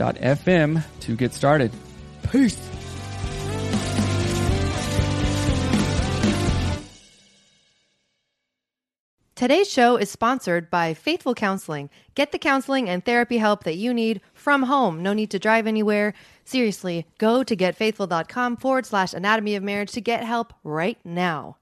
anchor.fm to get started. Peace. Today's show is sponsored by Faithful Counseling. Get the counseling and therapy help that you need from home. No need to drive anywhere. Seriously, go to getfaithful.com forward slash anatomy of marriage to get help right now.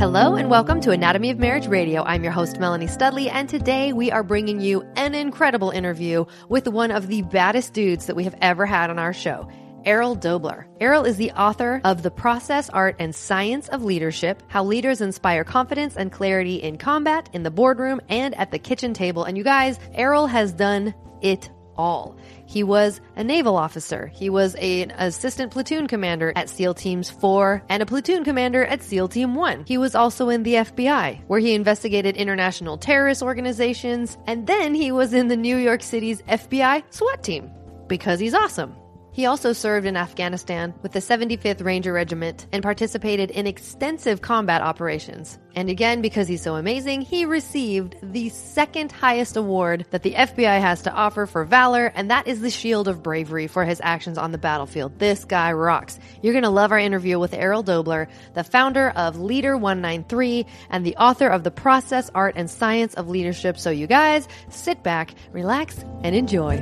Hello and welcome to Anatomy of Marriage Radio. I'm your host, Melanie Studley, and today we are bringing you an incredible interview with one of the baddest dudes that we have ever had on our show. Errol Doebler. Errol is the author of The Process, Art, and Science of Leadership How Leaders Inspire Confidence and Clarity in Combat, in the Boardroom, and at the Kitchen Table. And you guys, Errol has done it all. He was a naval officer. He was a- an assistant platoon commander at SEAL Teams 4 and a platoon commander at SEAL Team 1. He was also in the FBI, where he investigated international terrorist organizations, and then he was in the New York City's FBI SWAT team because he's awesome. He also served in Afghanistan with the 75th Ranger Regiment and participated in extensive combat operations. And again, because he's so amazing, he received the second highest award that the FBI has to offer for valor, and that is the Shield of Bravery for his actions on the battlefield. This guy rocks. You're going to love our interview with Errol Doebler, the founder of Leader 193 and the author of The Process, Art, and Science of Leadership. So, you guys, sit back, relax, and enjoy.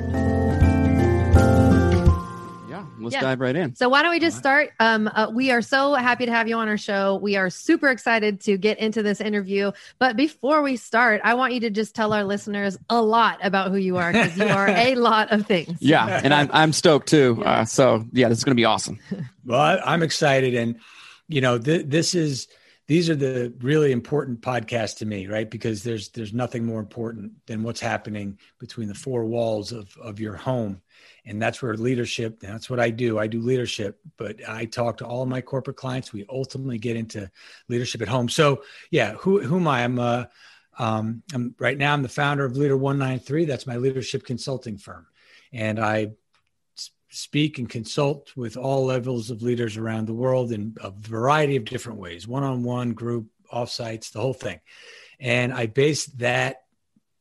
Yeah, let's Yeah. dive right in. So why don't we just start? Um, uh, we are so happy to have you on our show. We are super excited to get into this interview. But before we start, I want you to just tell our listeners a lot about who you are because you are a lot of things. Yeah, and I'm, I'm stoked too. Uh, so, yeah, this is going to be awesome. Well, I, I'm excited, and you know, th- this is these are the really important podcasts to me, right? Because there's there's nothing more important than what's happening between the four walls of of your home, and that's where leadership. That's what I do. I do leadership, but I talk to all my corporate clients. We ultimately get into leadership at home. So, yeah, who who am I? I'm uh, um, I'm right now. I'm the founder of Leader One Nine Three. That's my leadership consulting firm, and I speak and consult with all levels of leaders around the world in a variety of different ways one-on-one group offsites the whole thing and i base that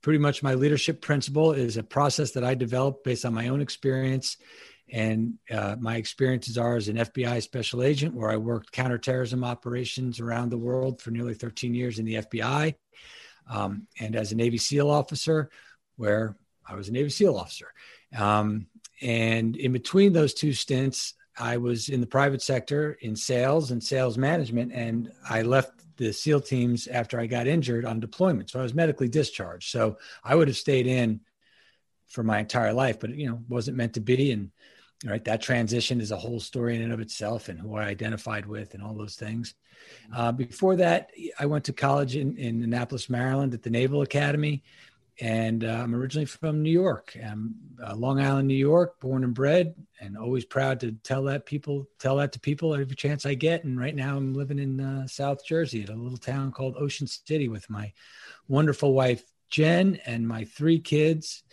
pretty much my leadership principle is a process that i developed based on my own experience and uh, my experiences are as an fbi special agent where i worked counterterrorism operations around the world for nearly 13 years in the fbi um, and as a navy seal officer where i was a navy seal officer um, and in between those two stints, I was in the private sector in sales and sales management. And I left the SEAL teams after I got injured on deployment. So I was medically discharged. So I would have stayed in for my entire life, but you know, wasn't meant to be. And right, that transition is a whole story in and of itself and who I identified with and all those things. Uh, before that, I went to college in, in Annapolis, Maryland at the Naval Academy and uh, I'm originally from New York. I'm uh, Long Island, New York, born and bred, and always proud to tell that people tell that to people every chance I get. And right now, I'm living in uh, South Jersey at a little town called Ocean City with my wonderful wife Jen and my three kids,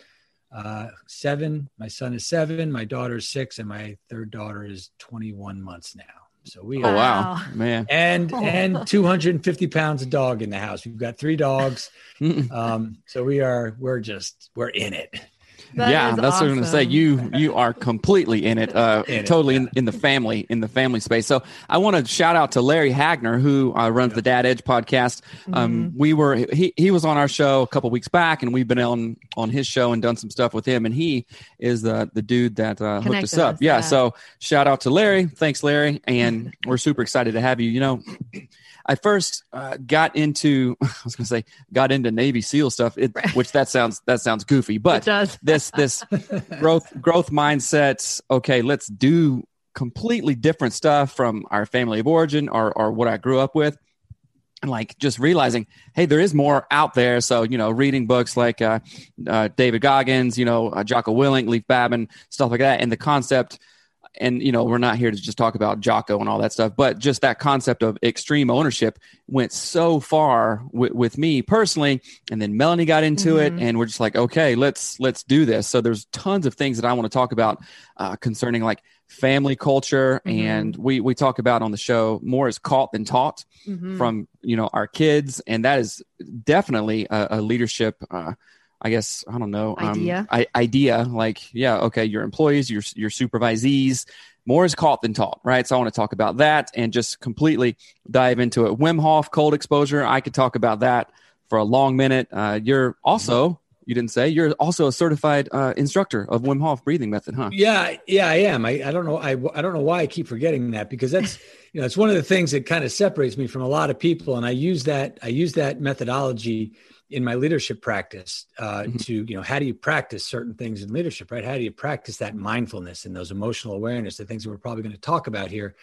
uh, seven. My son is seven. My daughter is six, and my third daughter is 21 months now. So we Oh wow, Wow. man. and and 250 pounds of dog in the house. We've got three dogs. Um, so we are we're just we're in it. That yeah, is that's what I'm going to say. You you are completely in it, uh, In it, totally in, in the family in the family space. So I want to shout out to Larry Hagner, who uh, runs the Dad Edge podcast. Um, Mm-hmm. We were he he was on our show a couple weeks back, and we've been on on his show and done some stuff with him. And he is the the dude that uh, hooked us Connected up. us, yeah, yeah. So shout out to Larry. Thanks, Larry, and we're super excited to have you. You know. I first uh, got into I was going to say got into Navy SEAL stuff, it, Right. which that sounds that sounds goofy, but this this growth growth mindsets okay let's do completely different stuff from our family of origin or or what i grew up with. And like just realizing hey there is more out there. So you know reading books like uh, uh, david goggins you know uh, jocko willink leif babin stuff like that. And the concept and you know we're not here to just talk about jocko and all that stuff but just that concept of extreme ownership went so far with, with me personally and then melanie got into it Mhm. and we're just like okay let's let's do this so there's tons of things that i want to talk about uh, concerning like family culture Mhm. and we we talk about on the show more is caught than taught Mhm. from you know our kids and that is definitely a, a leadership uh i guess i don't know um, Idea. I, idea like yeah okay your employees your your supervisees more is caught than taught right so i want to talk about that and just completely dive into it wim hof cold exposure i could talk about that for a long minute uh, you're also you didn't say you're also a certified uh, instructor of wim hof breathing method huh Yeah, yeah, I am. I, I don't know. I, I don't know why I keep forgetting that because that's you know it's one of the things that kind of separates me from a lot of people, and I use that I use that methodology in my leadership practice uh, Mhm. to you know how do you practice certain things in leadership, right? How do you practice that mindfulness and those emotional awareness, the things that we're probably going to talk about here,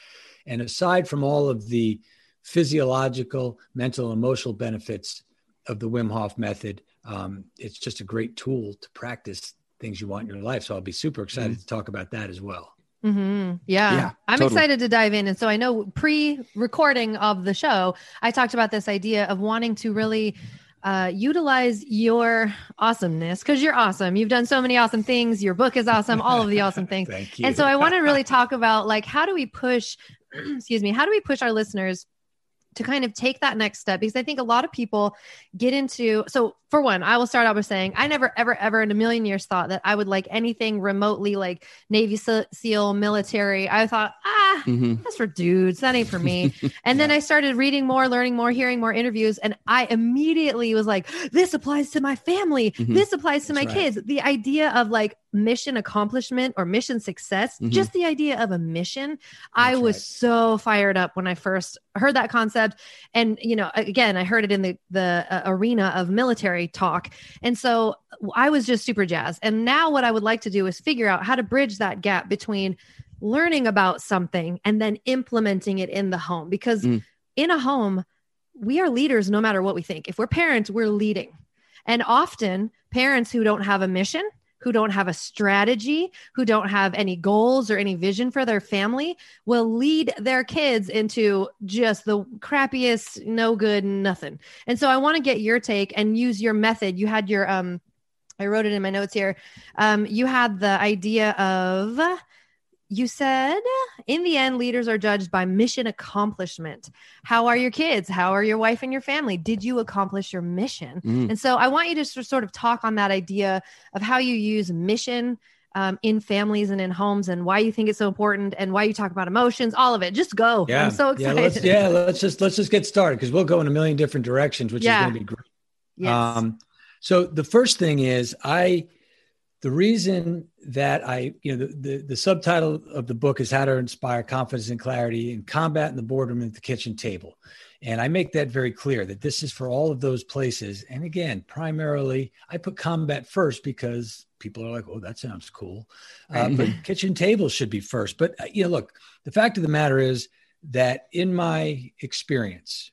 and aside from all of the physiological, mental, emotional benefits of the Wim Hof method, um, it's just a great tool to practice things you want in your life. So I'll be super excited to talk about that as well. hmm Yeah. Yeah, I'm totally. excited to dive in. And so I know pre recording of the show, I talked about this idea of wanting to really uh, utilize your awesomeness because you're awesome. You've done so many awesome things. Your book is awesome, all of the awesome things. Thank you. And so I want to really talk about like, how do we push, excuse me, how do we push our listeners to kind of take that next step because I think a lot of people get into so for one, I will start out by saying I never ever ever in a million years thought that I would like anything remotely like Navy Se- SEAL military. I thought, ah, hmm that's for dudes. That ain't for me. And then I started reading more, learning more, hearing more interviews. And I immediately was like, this applies to my family. Mhm. This applies to my right. kids. The idea of like mission accomplishment or mission success, Mhm. just the idea of a mission. I was right. so fired up when I first heard that concept. And, you know, again, I heard it in the, the uh, arena of military talk. And so I was just super jazzed. And now what I would like to do is figure out how to bridge that gap between learning about something and then implementing it in the home because Mm. in a home we are leaders no matter what we think if we're parents we're leading and often parents who don't have a mission who don't have a strategy who don't have any goals or any vision for their family will lead their kids into just the crappiest no good nothing. And so i want to get your take and use your method. You had your um i wrote it in my notes here. Um you had the idea of you said in the end leaders are judged by mission accomplishment. How are your kids? How are your wife and your family? Did you accomplish your mission? Mm. and so i want you to sort of talk on that idea of how you use mission um, in families and in homes and why you think it's so important and why you talk about emotions all of it. Just go. Yeah, i'm so yeah, excited. let's, yeah, let's just let's just get started because we'll go in a million different directions, which Yeah. is going to be great. yes. Um, so the first thing is I, the reason that I, you know, the, the, the subtitle of the book is how to inspire confidence and clarity in combat in the boardroom and at the kitchen table. And I make that very clear that this is for all of those places. And again, primarily I put combat first because people are like, oh, that sounds cool. Uh, but kitchen table should be first. But, uh, you know, look, the fact of the matter is that in my experience,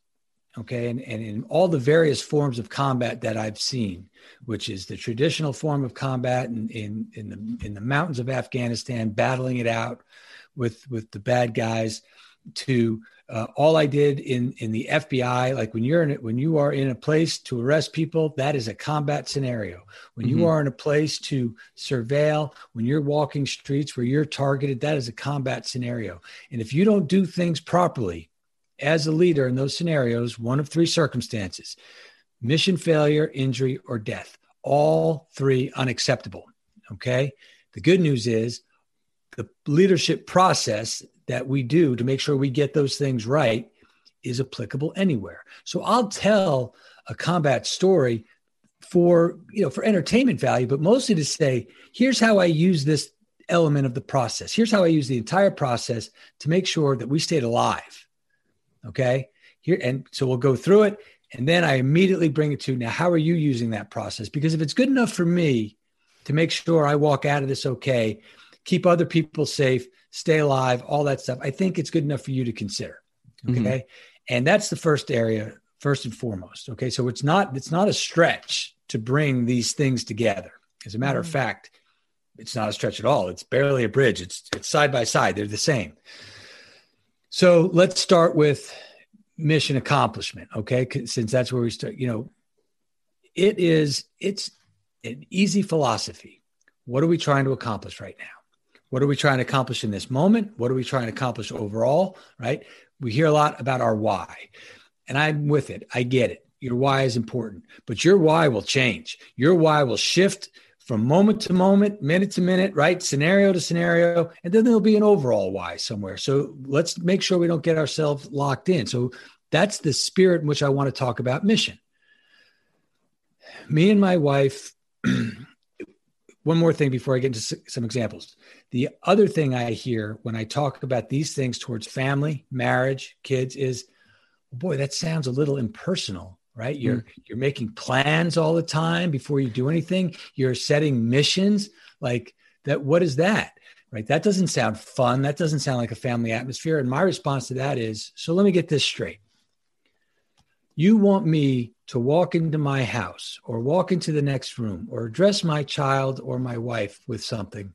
okay and, and in all the various forms of combat that i've seen which is the traditional form of combat in, in, in the in the mountains of afghanistan battling it out with with the bad guys to uh, all I did in in the FBI, like when you're in it, when you are in a place to arrest people, that is a combat scenario. When mm-hmm. you are in a place to surveil, when you're walking streets where you're targeted, that is a combat scenario. And if you don't do things properly as a leader in those scenarios, one of three circumstances: mission failure, injury, or death. All three unacceptable. Okay. The good news is the leadership process that we do to make sure we get those things right is applicable anywhere. So I'll tell a combat story for, you know, for entertainment value, but mostly to say, here's how I use this element of the process. Here's how I use the entire process to make sure that we stayed alive. Okay? Here and so we'll go through it and then I immediately bring it to now how are you using that process? Because if it's good enough for me to make sure I walk out of this okay, keep other people safe, stay alive, all that stuff. I think it's good enough for you to consider. Mm-hmm. Okay. Mm-hmm. And that's the first area, first and foremost. Okay. So it's not, it's not a stretch to bring these things together. As a matter mm-hmm. of fact, it's not a stretch at all. It's barely a bridge. It's it's side by side. They're the same. So let's start with mission accomplishment. Okay. Since that's where we start, you know, it is, it's an easy philosophy. What are we trying to accomplish right now? What are we trying to accomplish in this moment? What are we trying to accomplish overall? Right? We hear a lot about our why, and I'm with it. I get it. Your why is important, but your why will change. Your why will shift from moment to moment, minute to minute, right? Scenario to scenario. And then there'll be an overall why somewhere. So let's make sure we don't get ourselves locked in. So that's the spirit in which I want to talk about mission. Me and my wife one more thing before I get into some examples. The other thing I hear when I talk about these things towards family, marriage, kids is, boy, that sounds a little impersonal, right? You're mm. you're making plans all the time before you do anything. You're setting missions like that. What is that? Right? That doesn't sound fun. That doesn't sound like a family atmosphere. And my response to that is, so let me get this straight. You want me to walk into my house or walk into the next room or address my child or my wife with something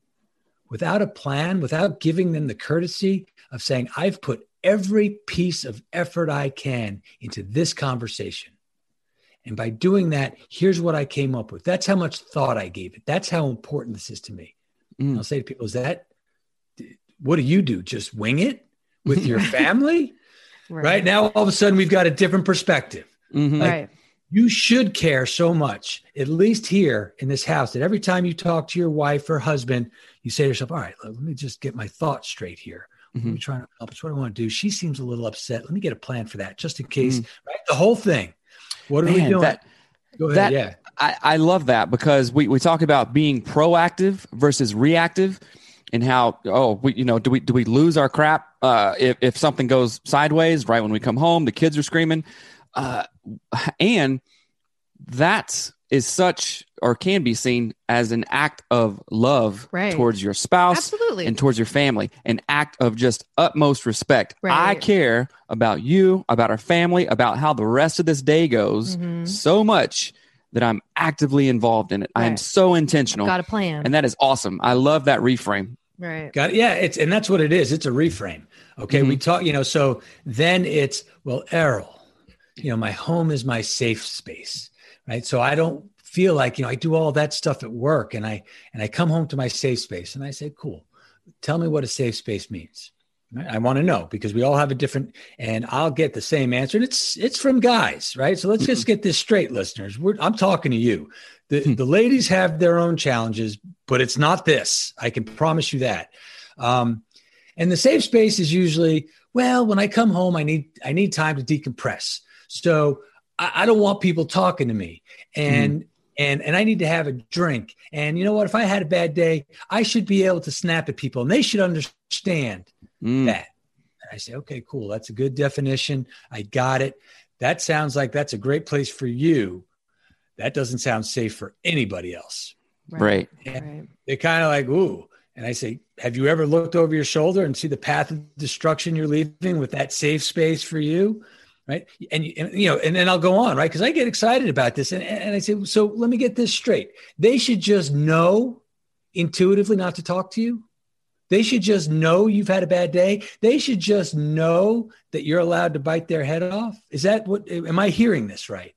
without a plan, without giving them the courtesy of saying, I've put every piece of effort I can into this conversation. And by doing that, here's what I came up with. That's how much thought I gave it. That's how important this is to me. Mm. I'll say to people, is that what do you do? Just wing it with your family? Right. right. Now, all of a sudden, we've got a different perspective. Mm-hmm. Like, right. You should care so much, at least here in this house, that every time you talk to your wife or husband, you say to yourself, All right, let me just get my thoughts straight here. Mm-hmm. What are trying to accomplish? What do I want to do? She seems a little upset. Let me get a plan for that just in case, mm-hmm. right? The whole thing. What are Man, we doing? That, Go ahead. That, yeah. I, I love that because we, we talk about being proactive versus reactive and how oh we you know do we do we lose our crap uh, if if something goes sideways right when we come home the kids are screaming uh, and that is such or can be seen as an act of love right. towards your spouse Absolutely. and towards your family an act of just utmost respect right. i care about you about our family about how the rest of this day goes mm-hmm. so much that i'm actively involved in it right. i am so intentional got a plan and that is awesome i love that reframe Right. Got it. Yeah. It's and that's what it is. It's a reframe. Okay. Mm-hmm. We talk, you know, so then it's well, Errol, you know, my home is my safe space. Right. So I don't feel like, you know, I do all that stuff at work and I and I come home to my safe space and I say, cool, tell me what a safe space means. Right? I want to know because we all have a different and I'll get the same answer. And it's it's from guys, right? So let's just mm-hmm. get this straight, listeners. We're, I'm talking to you. The, hmm. the ladies have their own challenges, but it's not this. I can promise you that. Um, and the safe space is usually, well, when I come home, I need I need time to decompress. So I, I don't want people talking to me, and mm. and and I need to have a drink. And you know what? If I had a bad day, I should be able to snap at people, and they should understand mm. that. And I say, okay, cool. That's a good definition. I got it. That sounds like that's a great place for you that doesn't sound safe for anybody else. Right. right. They're kind of like, ooh. And I say, have you ever looked over your shoulder and see the path of destruction you're leaving with that safe space for you? Right. And, and you know, and then I'll go on, right? Because I get excited about this. And, and I say, so let me get this straight. They should just know intuitively not to talk to you. They should just know you've had a bad day. They should just know that you're allowed to bite their head off. Is that what? Am I hearing this right?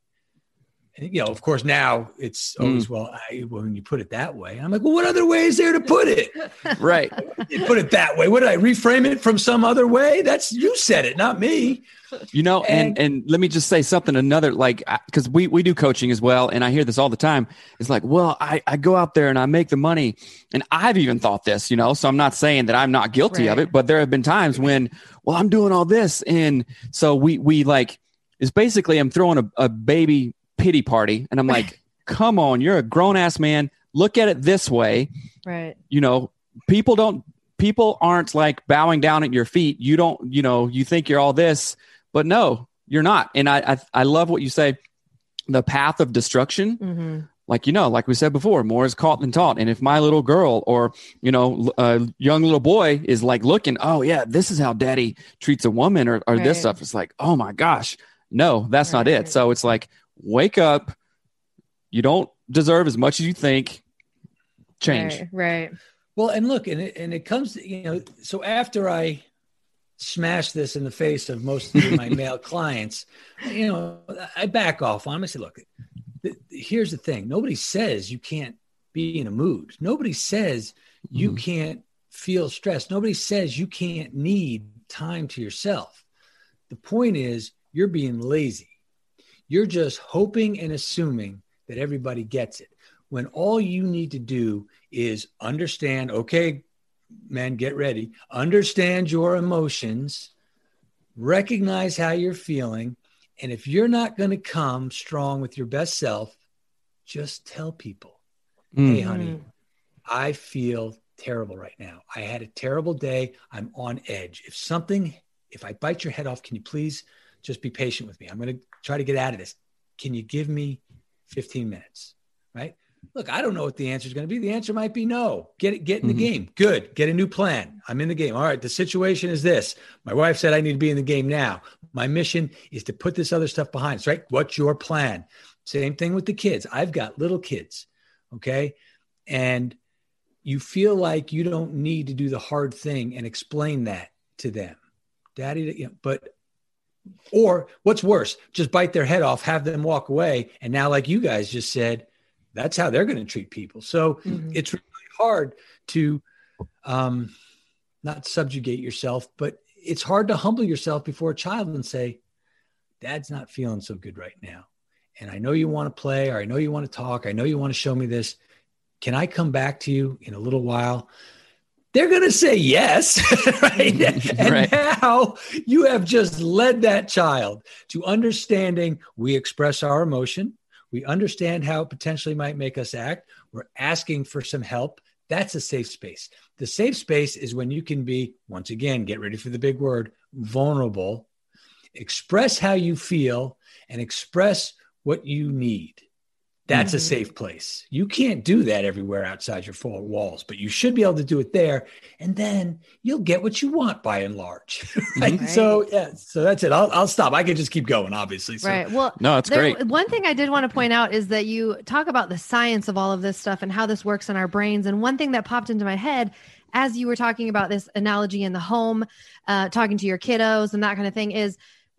And, you know, of course, now it's always mm. well, I, when you put it that way, I'm like, well, what other way is there to put it? right. You put it that way. What did I reframe it from some other way? That's you said it, not me. You know, and and, and let me just say something. Another like because we we do coaching as well, and I hear this all the time. It's like, well, I I go out there and I make the money, and I've even thought this, you know. So I'm not saying that I'm not guilty right. of it, but there have been times when, well, I'm doing all this, and so we we like is basically I'm throwing a, a baby pity party. And I'm like, come on, you're a grown ass man. Look at it this way. Right. You know, people don't, people aren't like bowing down at your feet. You don't, you know, you think you're all this, but no, you're not. And I, I, I love what you say the path of destruction. Mm-hmm. Like, you know, like we said before, more is caught than taught. And if my little girl or, you know, a young little boy is like looking, oh, yeah, this is how daddy treats a woman or, or right. this stuff, it's like, oh my gosh, no, that's right. not it. So it's like, wake up. You don't deserve as much as you think. Change. Right. right. Well, and look, and it, and it comes, you know, so after I smash this in the face of most of my male clients, you know, I back off on them. I say, look, th- here's the thing. Nobody says you can't be in a mood. Nobody says you mm-hmm. can't feel stressed. Nobody says you can't need time to yourself. The point is you're being lazy. You're just hoping and assuming that everybody gets it when all you need to do is understand, okay, man, get ready, understand your emotions, recognize how you're feeling. And if you're not going to come strong with your best self, just tell people, mm. hey, honey, I feel terrible right now. I had a terrible day. I'm on edge. If something, if I bite your head off, can you please just be patient with me? I'm going to try to get out of this. Can you give me 15 minutes? Right. Look, I don't know what the answer is going to be. The answer might be no. Get it, get in mm-hmm. the game. Good. Get a new plan. I'm in the game. All right. The situation is this. My wife said I need to be in the game now. My mission is to put this other stuff behind us, right? What's your plan? Same thing with the kids. I've got little kids. Okay. And you feel like you don't need to do the hard thing and explain that to them. Daddy, you know, but or what's worse, just bite their head off, have them walk away. And now, like you guys just said, that's how they're going to treat people. So mm-hmm. it's really hard to um, not subjugate yourself, but it's hard to humble yourself before a child and say, Dad's not feeling so good right now. And I know you want to play, or I know you want to talk, I know you want to show me this. Can I come back to you in a little while? They're going to say yes. right? Mm-hmm. and right. now you have just led that child to understanding we express our emotion. We understand how it potentially might make us act. We're asking for some help. That's a safe space. The safe space is when you can be, once again, get ready for the big word, vulnerable, express how you feel, and express what you need. That's mm-hmm. a safe place. You can't do that everywhere outside your four walls, but you should be able to do it there. And then you'll get what you want by and large. right? right? So, yeah, so that's it. I'll, I'll stop. I can just keep going, obviously. So. Right. Well, no, it's there, great. One thing I did want to point out is that you talk about the science of all of this stuff and how this works in our brains. And one thing that popped into my head as you were talking about this analogy in the home, uh, talking to your kiddos and that kind of thing is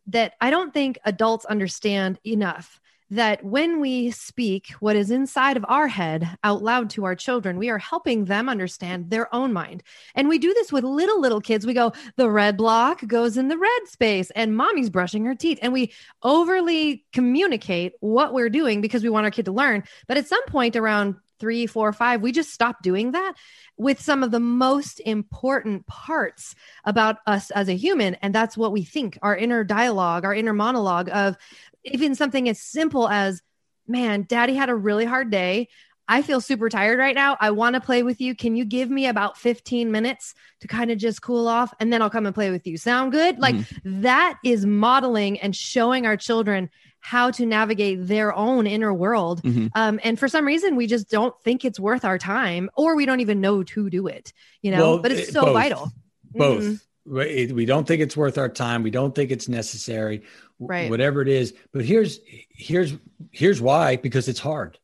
that I don't think adults understand enough that when we speak what is inside of our head out loud to our children, we are helping them understand their own mind. And we do this with little, little kids. We go, the red block goes in the red space, and mommy's brushing her teeth. And we overly communicate what we're doing because we want our kid to learn. But at some point around three, four, five, we just stop doing that with some of the most important parts about us as a human. And that's what we think our inner dialogue, our inner monologue of even something as simple as, man, daddy had a really hard day. I feel super tired right now. I want to play with you. Can you give me about 15 minutes to kind of just cool off and then I'll come and play with you? Sound good? Like mm-hmm. that is modeling and showing our children how to navigate their own inner world. Mm-hmm. Um, and for some reason, we just don't think it's worth our time or we don't even know to do it, you know, well, but it's so both. vital. Both. Mm-hmm. We don't think it's worth our time. We don't think it's necessary right. whatever it is. But here's here's here's why because it's hard.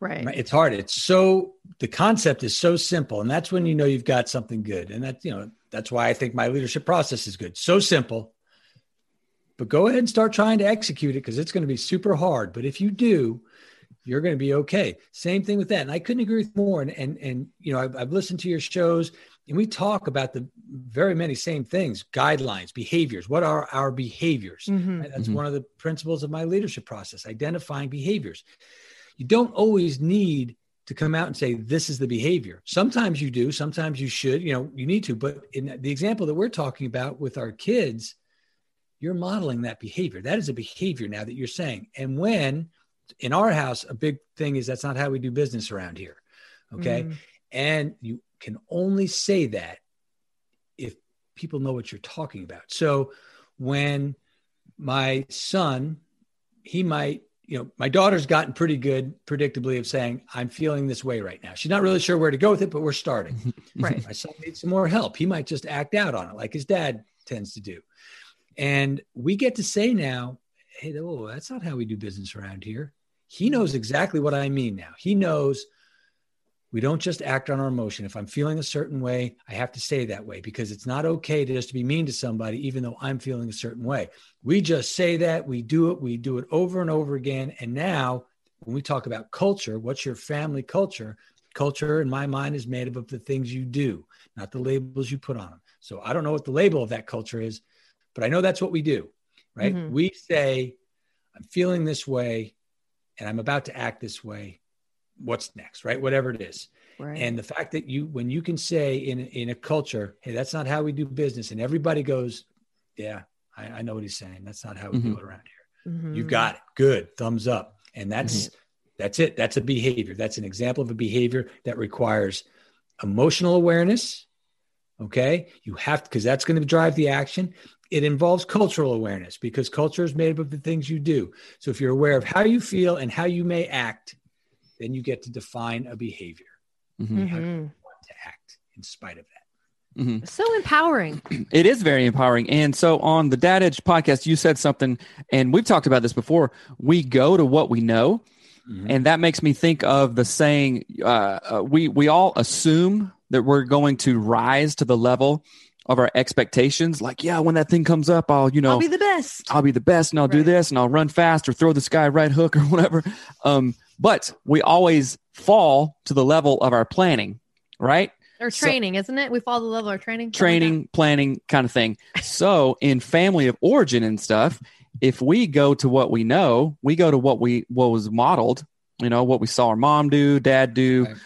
Right. It's hard. It's so the concept is so simple, and that's when you know you've got something good. And that you know that's why I think my leadership process is good. So simple, but go ahead and start trying to execute it because it's going to be super hard. But if you do, you're going to be okay. Same thing with that. And I couldn't agree with more. And and and you know I've, I've listened to your shows, and we talk about the very many same things: guidelines, behaviors. What are our behaviors? Mhm. Right? That's Mhm. one of the principles of my leadership process: identifying behaviors you don't always need to come out and say this is the behavior sometimes you do sometimes you should you know you need to but in the example that we're talking about with our kids you're modeling that behavior that is a behavior now that you're saying and when in our house a big thing is that's not how we do business around here okay Mm. and you can only say that if people know what you're talking about. So when my son, he might, you know, my daughter's gotten pretty good, predictably, of saying, I'm feeling this way right now. She's not really sure where to go with it, but we're starting. Right. My son needs some more help. He might just act out on it like his dad tends to do. And we get to say now, hey, oh, that's not how we do business around here. He knows exactly what I mean now. He knows we don't just act on our emotion. If I'm feeling a certain way, I have to say that way because it's not okay to just to be mean to somebody, even though I'm feeling a certain way. We just say that, we do it, we do it over and over again. And now, when we talk about culture, what's your family culture? Culture, in my mind, is made up of the things you do, not the labels you put on them. So I don't know what the label of that culture is, but I know that's what we do, right? Mhm. We say, I'm feeling this way and I'm about to act this way. What's next, right? Whatever it is. Right. And the fact that you, when you can say in in a culture, hey, that's not how we do business, and everybody goes, yeah, I, I know what he's saying. That's not how we do Mhm. it around here. Mhm. You got it. Good. Thumbs up. And that's that's it. That's a behavior. That's an example of a behavior that requires emotional awareness. Okay. You have to because that's going to drive the action. It involves cultural awareness because culture is made up of the things you do. So if you're aware of how you feel and how you may act, then you get to define a behavior. Mhm. How you want to act in spite of that? Mhm. So empowering. It is very empowering. And so on the Dad Edge podcast, you said something, and we've talked about this before. We go to what we know. Mhm. And that makes me think of the saying uh, uh, we, we all assume that we're going to rise to the level of our expectations. Like, yeah, when that thing comes up, I'll, you know, I'll be the best. I'll be the best and I'll do this and I'll run fast or throw this guy right hook or whatever. Um, but we always fall to the level of our planning, right? Or So- training, isn't it? We fall to the level of our training. something like Training, planning kind of thing. So in family of origin and stuff, if we go to what we know, we go to what we what was modeled, you know, what we saw our mom do, dad do, Right.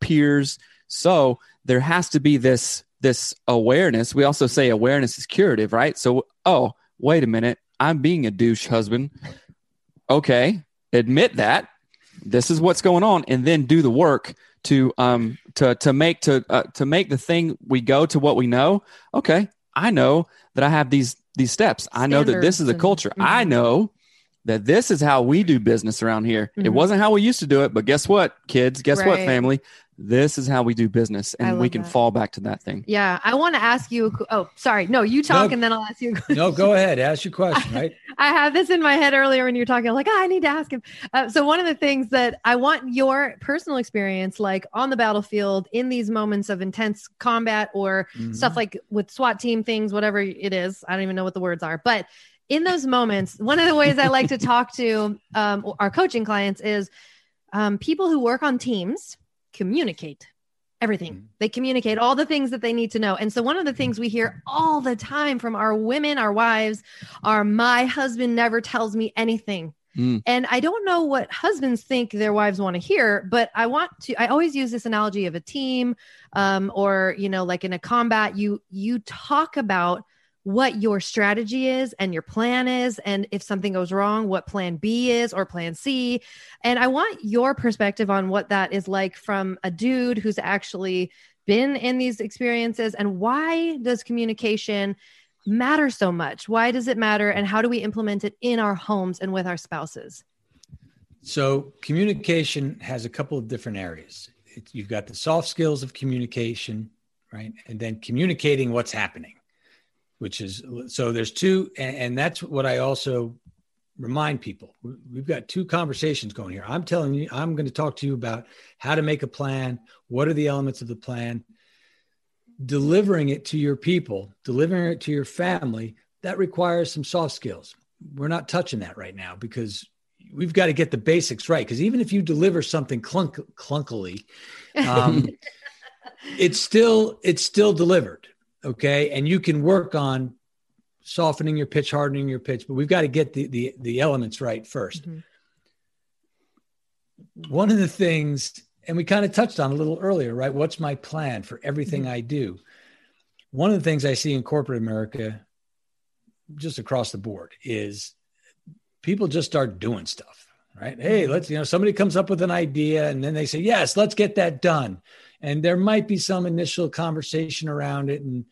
peers. So there has to be this this awareness. We also say awareness is curative, right? So oh, wait a minute, I'm being a douche husband. Okay, admit that. This is what's going on, and then do the work to um to to make to uh, to make the thing we go to what we know. Okay, I know that I have these these steps. I know that this is a Standards and- culture. I know that this is how we do business around here. It Mhm. wasn't how we used to do it, but guess what, kids? Guess what, family? This is how we do business, and we can that. fall back to that thing. Yeah, I want to ask you. Oh, sorry. No, you talk, No. and then I'll ask you. a question. No, go ahead. Ask your question, right? I had this in my head earlier when you're talking. I'm like, "Ah, I need to ask him. Uh, so one of the things that I want your personal experience, like on the battlefield, in these moments of intense combat or Mhm. stuff like with SWAT team things, whatever it is. I don't even know what the words are, but in those moments, one of the ways I like to talk to um, our coaching clients is um, people who work on teams communicate everything. Mhm. They communicate all the things that they need to know. And so one of the things we hear all the time from our women, our wives, are my husband never tells me anything. Mm. And I don't know what husbands think their wives want to hear, but I want to I always use this analogy of a team um or you know like in a combat you you talk about what your strategy is and your plan is and if something goes wrong what plan B is or plan C and I want your perspective on what that is like from a dude who's actually been in these experiences and why does communication matter so much? Why does it matter? And how do we implement it in our homes and with our spouses? So communication has a couple of different areas. It, you've got the soft skills of communication, right? And then communicating what's happening, which is so there's two, and, and that's what I also remind people we've got two conversations going here. I'm telling you, I'm going to talk to you about how to make a plan. What are the elements of the plan? Delivering it to your people, delivering it to your family, that requires some soft skills. We're not touching that right now because we've got to get the basics right. Because even if you deliver something clunk, clunkily, um, it's still it's still delivered. Okay, and you can work on softening your pitch, hardening your pitch, but we've got to get the the, the elements right 1st mm-hmm. One of the things, and we kind of touched on a little earlier, right? What's my plan for everything mm-hmm. I do? One of the things I see in corporate America, just across the board, is people just start doing stuff, right? Hey, mm-hmm. let's, you know, somebody comes up with an idea and then they say, yes, let's get that done. And there might be some initial conversation around it and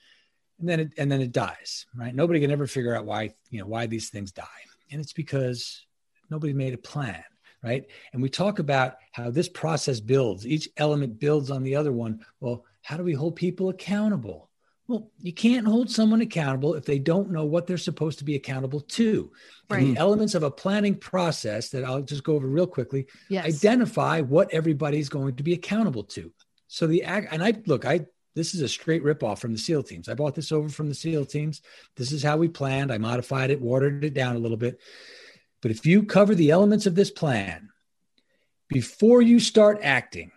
and then it and then it dies right? Nobody can ever figure out why you know why these things die. And it's because nobody made a plan right? And we talk about how this process builds. Each element builds on the other one. Well how do we hold people accountable? Well you can't hold someone accountable if they don't know what they're supposed to be accountable to. Right. and the elements of a planning process that i'll just go over real quickly yes. identify what everybody's going to be accountable to so the act and i look i this is a straight ripoff from the SEAL teams. I bought this over from the SEAL teams. This is how we planned. I modified it, watered it down a little bit. But if you cover the elements of this plan before you start acting,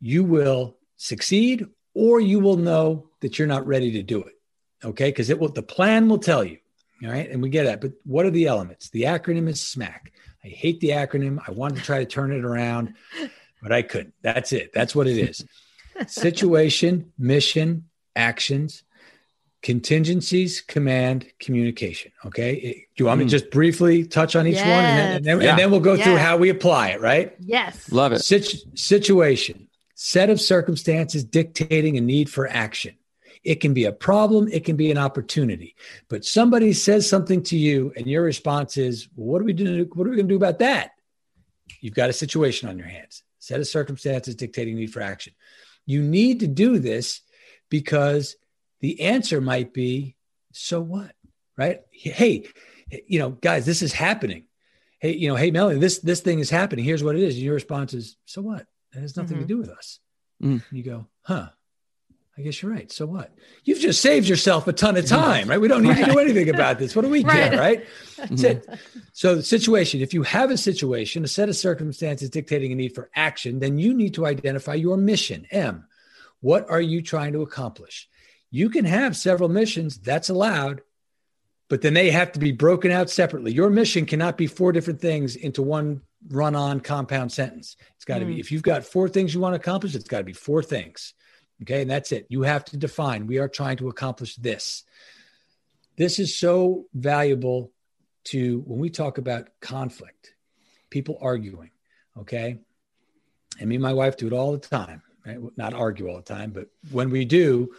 you will succeed or you will know that you're not ready to do it. Okay. Because it will, the plan will tell you. All right. And we get that. But what are the elements? The acronym is SMACK. I hate the acronym. I wanted to try to turn it around, but I couldn't. That's it. That's what it is situation, mission, actions, contingencies, command, communication. Okay. Do you want me to hmm. just briefly touch on each yes. one? And then, and then, yeah. and then, we'll go through how we apply it, right? Yes. Love it. Situ- situation, set of circumstances dictating a need for action. It can be a problem, it can be an opportunity. But somebody says something to you, and your response is, well, "What are we doing? What are we going to do about that?" You've got a situation on your hands. Set of circumstances dictating need for action. You need to do this because the answer might be, so what? Right? Hey, you know, guys, this is happening. Hey, you know, hey, Melanie, this this thing is happening. Here's what it is. And your response is, so what? That has nothing mm-hmm. to do with us. Mm. You go, huh? I guess you're right. So what? You've just saved yourself a ton of time, right? We don't need right. to do anything about this. What do we right. care, right? That's it. So the situation, if you have a situation, a set of circumstances dictating a need for action, then you need to identify your mission. M. What are you trying to accomplish? You can have several missions, that's allowed, but then they have to be broken out separately. Your mission cannot be four different things into one run on compound sentence. It's got to mm. be, if you've got four things you want to accomplish, it's got to be four things. Okay. And that's it. You have to define, we are trying to accomplish this. This is so valuable to when we talk about conflict, people arguing. Okay. And me and my wife do it all the time. Right? Not argue all the time, but when we do,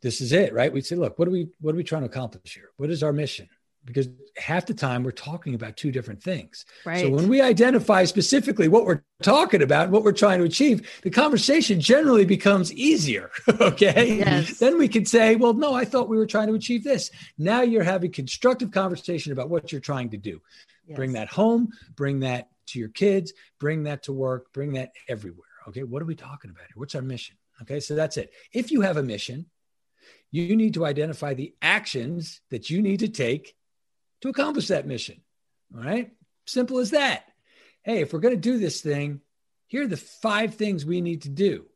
this is it, right? We say, look, what are we what are we trying to accomplish here? What is our mission? Because half the time we're talking about two different things. Right. So when we identify specifically what we're talking about, what we're trying to achieve, the conversation generally becomes easier. okay. Yes. Then we can say, well, no, I thought we were trying to achieve this. Now you're having constructive conversation about what you're trying to do. Yes. Bring that home, bring that to your kids, bring that to work, bring that everywhere. Okay. What are we talking about here? What's our mission? Okay. So that's it. If you have a mission, you need to identify the actions that you need to take to accomplish that mission. All right. Simple as that. Hey, if we're going to do this thing, here are the five things we need to do.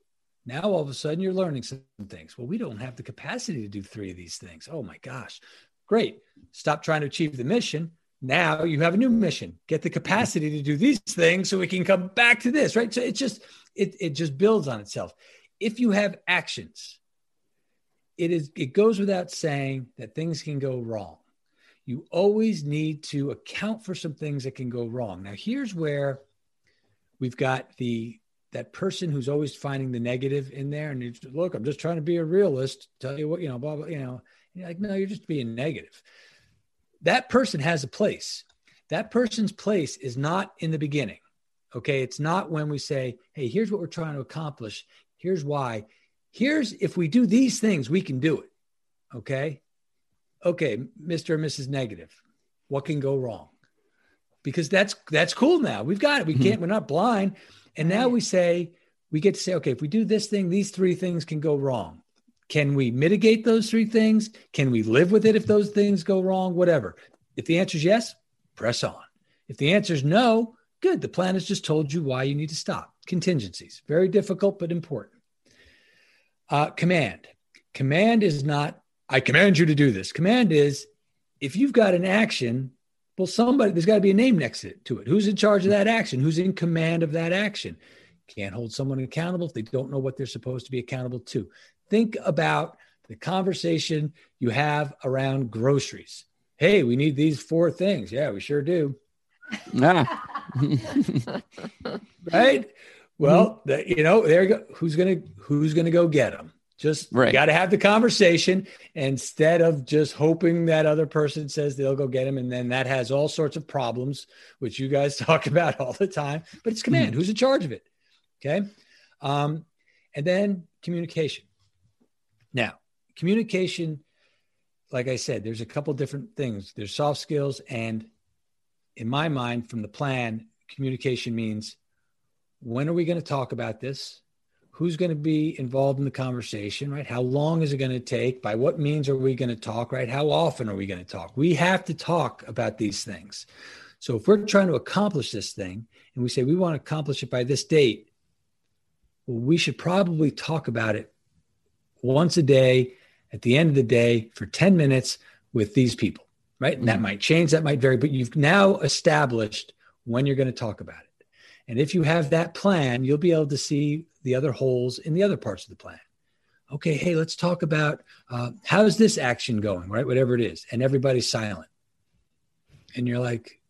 Now, all of a sudden, you're learning some things. Well, we don't have the capacity to do three of these things. Oh my gosh. Great. Stop trying to achieve the mission. Now you have a new mission. Get the capacity to do these things so we can come back to this, right? So it just it, it just builds on itself. If you have actions, it is it goes without saying that things can go wrong you always need to account for some things that can go wrong. Now, here's where we've got the that person who's always finding the negative in there, and you look, I'm just trying to be a realist. Tell you what, you know, blah blah. You know, you're like, no, you're just being negative. That person has a place. That person's place is not in the beginning. Okay, it's not when we say, hey, here's what we're trying to accomplish. Here's why. Here's if we do these things, we can do it. Okay okay, Mr. and Mrs. Negative, what can go wrong? because that's that's cool now. We've got it. We can't. We're not blind. And now we say we get to say, okay, if we do this thing, these three things can go wrong. Can we mitigate those three things? Can we live with it if those things go wrong? Whatever. If the answer is yes, press on. If the answer is no, good. The plan has just told you why you need to stop. Contingencies, very difficult but important. Uh, command. Command is not, I command you to do this. Command is if you've got an action, well, somebody, there's got to be a name next to it. Who's in charge of that action? Who's in command of that action? Can't hold someone accountable if they don't know what they're supposed to be accountable to. Think about the conversation you have around groceries. Hey, we need these four things. Yeah, we sure do. Yeah. right? Well, the, you know, there you go. Who's gonna who's gonna go get them? Just Right. got to have the conversation instead of just hoping that other person says they'll go get him, and then that has all sorts of problems, which you guys talk about all the time. But it's command. Who's in charge of it? Okay, um, and then communication. Now, communication, like I said, there's a couple different things. There's soft skills, and in my mind, from the plan, communication means when are we going to talk about this? Who's going to be involved in the conversation, right? How long is it going to take? By what means are we going to talk, right? How often are we going to talk? We have to talk about these things. So if we're trying to accomplish this thing and we say we want to accomplish it by this date, well, we should probably talk about it once a day at the end of the day for 10 minutes with these people, right? And that mm-hmm. might change, that might vary, but you've now established when you're going to talk about it. And if you have that plan, you'll be able to see the other holes in the other parts of the plan. Okay, hey, let's talk about uh, how's this action going, right? Whatever it is. And everybody's silent. And you're like,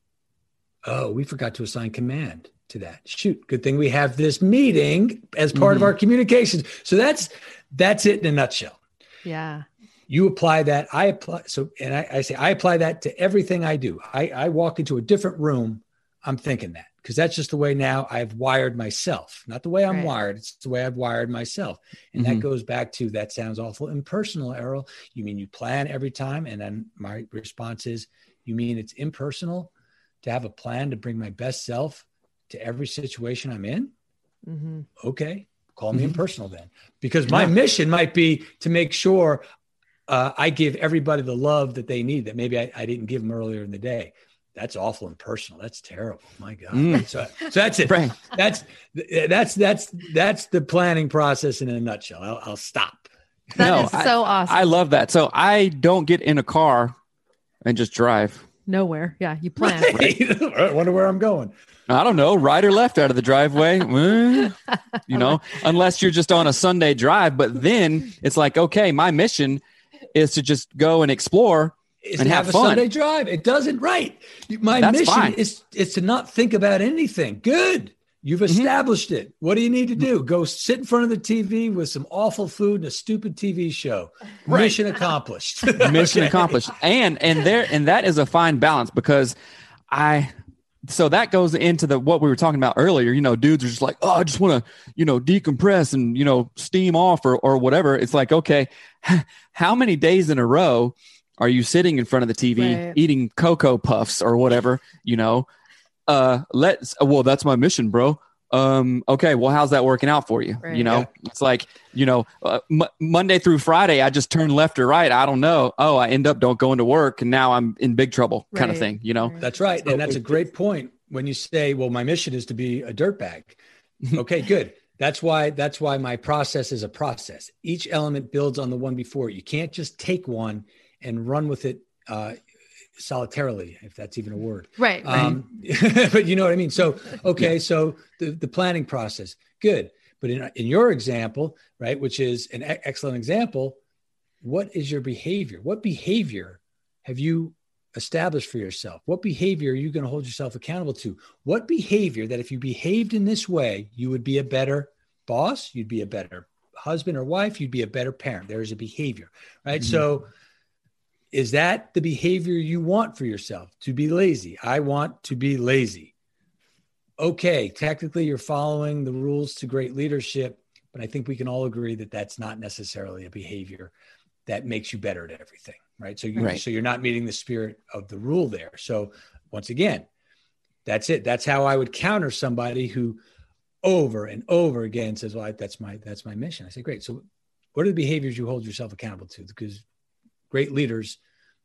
oh, we forgot to assign command to that. Shoot, good thing we have this meeting as part of our communications. So that's that's it in a nutshell Yeah. you apply that i apply so and I, I say i apply that to everything i do I, I walk into a different room i'm thinking that because that's just the way now i've wired myself not the way i'm Right. wired it's the way i've wired myself and Mhm. that goes back to that sounds awful impersonal errol you mean you plan every time and then my response is you mean it's impersonal to have a plan to bring my best self to every situation i'm in Mm-hmm. okay call me Mhm. impersonal then because my Yeah. mission might be to make sure uh, i give everybody the love that they need that maybe I, I didn't give them earlier in the day that's awful and personal. that's terrible my god Mm. so, so that's it Right. that's that's that's that's the planning process in a nutshell i'll, I'll stop That No, is so awesome. I love that. So I don't get in a car and just drive. Nowhere. Yeah. You plan. i wonder where i'm going I don't know, right or left out of the driveway. You know, unless you're just on a Sunday drive. But then it's like, okay, my mission is to just go and explore. Is And to have have, a fun. Sunday drive. It doesn't right. My That's mission fine. is is to not think about anything. Good. You've Mm-hmm. established it. What do you need to do? Go sit in front of the TV with some awful food and a stupid TV show. Mission accomplished. mission Okay. accomplished and and there and that is a fine balance because i so that goes into the what we were talking about earlier you know dudes are just like oh i just want to you know decompress and you know steam off or or whatever it's like okay how many days in a row are you sitting in front of the tv Right. eating cocoa puffs or whatever you know uh let's well that's my mission bro um okay well how's that working out for you Right. you know Yeah. it's like you know uh, M- monday through friday i just turn left or right i don't know oh i end up don't going to work and now i'm in big trouble kind of thing you know That's right. So and that's a great point when you say, well, my mission is to be a dirtbag. okay, good. That's why that's why my process is a process. Each element builds on the one before. You can't just take one and run with it uh, solitarily, if that's even a word. Right. Right. Um, but you know what I mean? So, okay, so the, the planning process, good. But in, in your example, right, which is an e- excellent example, what is your behavior? What behavior have you established for yourself? What behavior are you going to hold yourself accountable to? What behavior that if you behaved in this way, you would be a better boss, you'd be a better husband or wife, you'd be a better parent. There is a behavior, right? Mhm. So, is that the behavior you want for yourself to be lazy? I want to be lazy. Okay, technically you're following the rules to great leadership, but I think we can all agree that that's not necessarily a behavior that makes you better at everything, right? So you Right. so you're not meeting the spirit of the rule there. So once again, That's it. That's how I would counter somebody who over and over again says, "Well, I, that's my that's my mission." I say, "Great. So, what are the behaviors you hold yourself accountable to?" Because great leaders,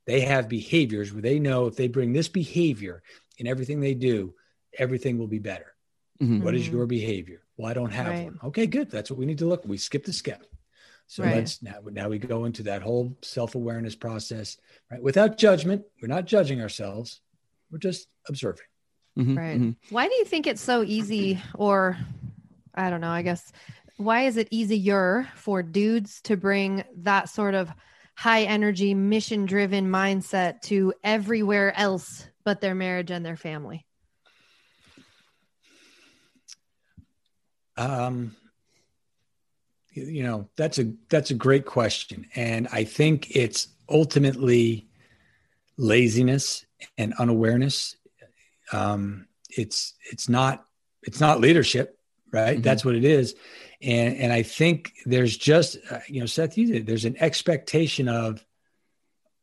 they have behaviors where they know if they bring this behavior in everything they do, everything will be better. Mm-hmm. What is your behavior? Well, I don't have right. one. Okay, good. That's what we need to look. We skip the step. So right. let's now now we go into that whole self-awareness process, right? Without judgment. We're not judging ourselves. We're just observing. Mm-hmm, right. Mm-hmm. Why do you think it's so easy or I don't know, I guess why is it easier for dudes to bring that sort of high energy, mission driven mindset to everywhere else but their marriage and their family? Um, you know, that's a that's a great question, and I think it's ultimately laziness and unawareness. Um, it's it's not it's not leadership, right? Mm-hmm. That's what it is, and and I think there's just uh, you know, Seth, you did. There's an expectation of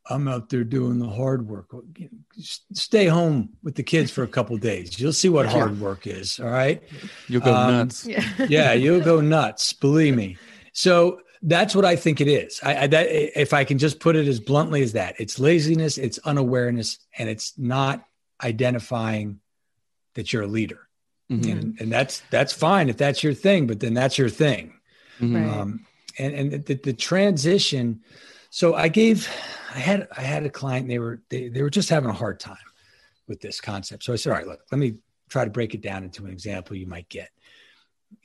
I'm out there doing the hard work. Stay home with the kids for a couple days. You'll see what hard work is. All right. You'll go um, nuts. Yeah. you'll go nuts. Believe me. So that's what I think it is. I, I that if I can just put it as bluntly as that, it's laziness, it's unawareness, and it's not identifying that you're a leader. Mm-hmm. And, and that's that's fine if that's your thing, but then that's your thing. Mm-hmm. Um, and and the, the transition. So I gave I had I had a client. they were they, they were just having a hard time with this concept. So I said, all right, look, let me try to break it down into an example you might get.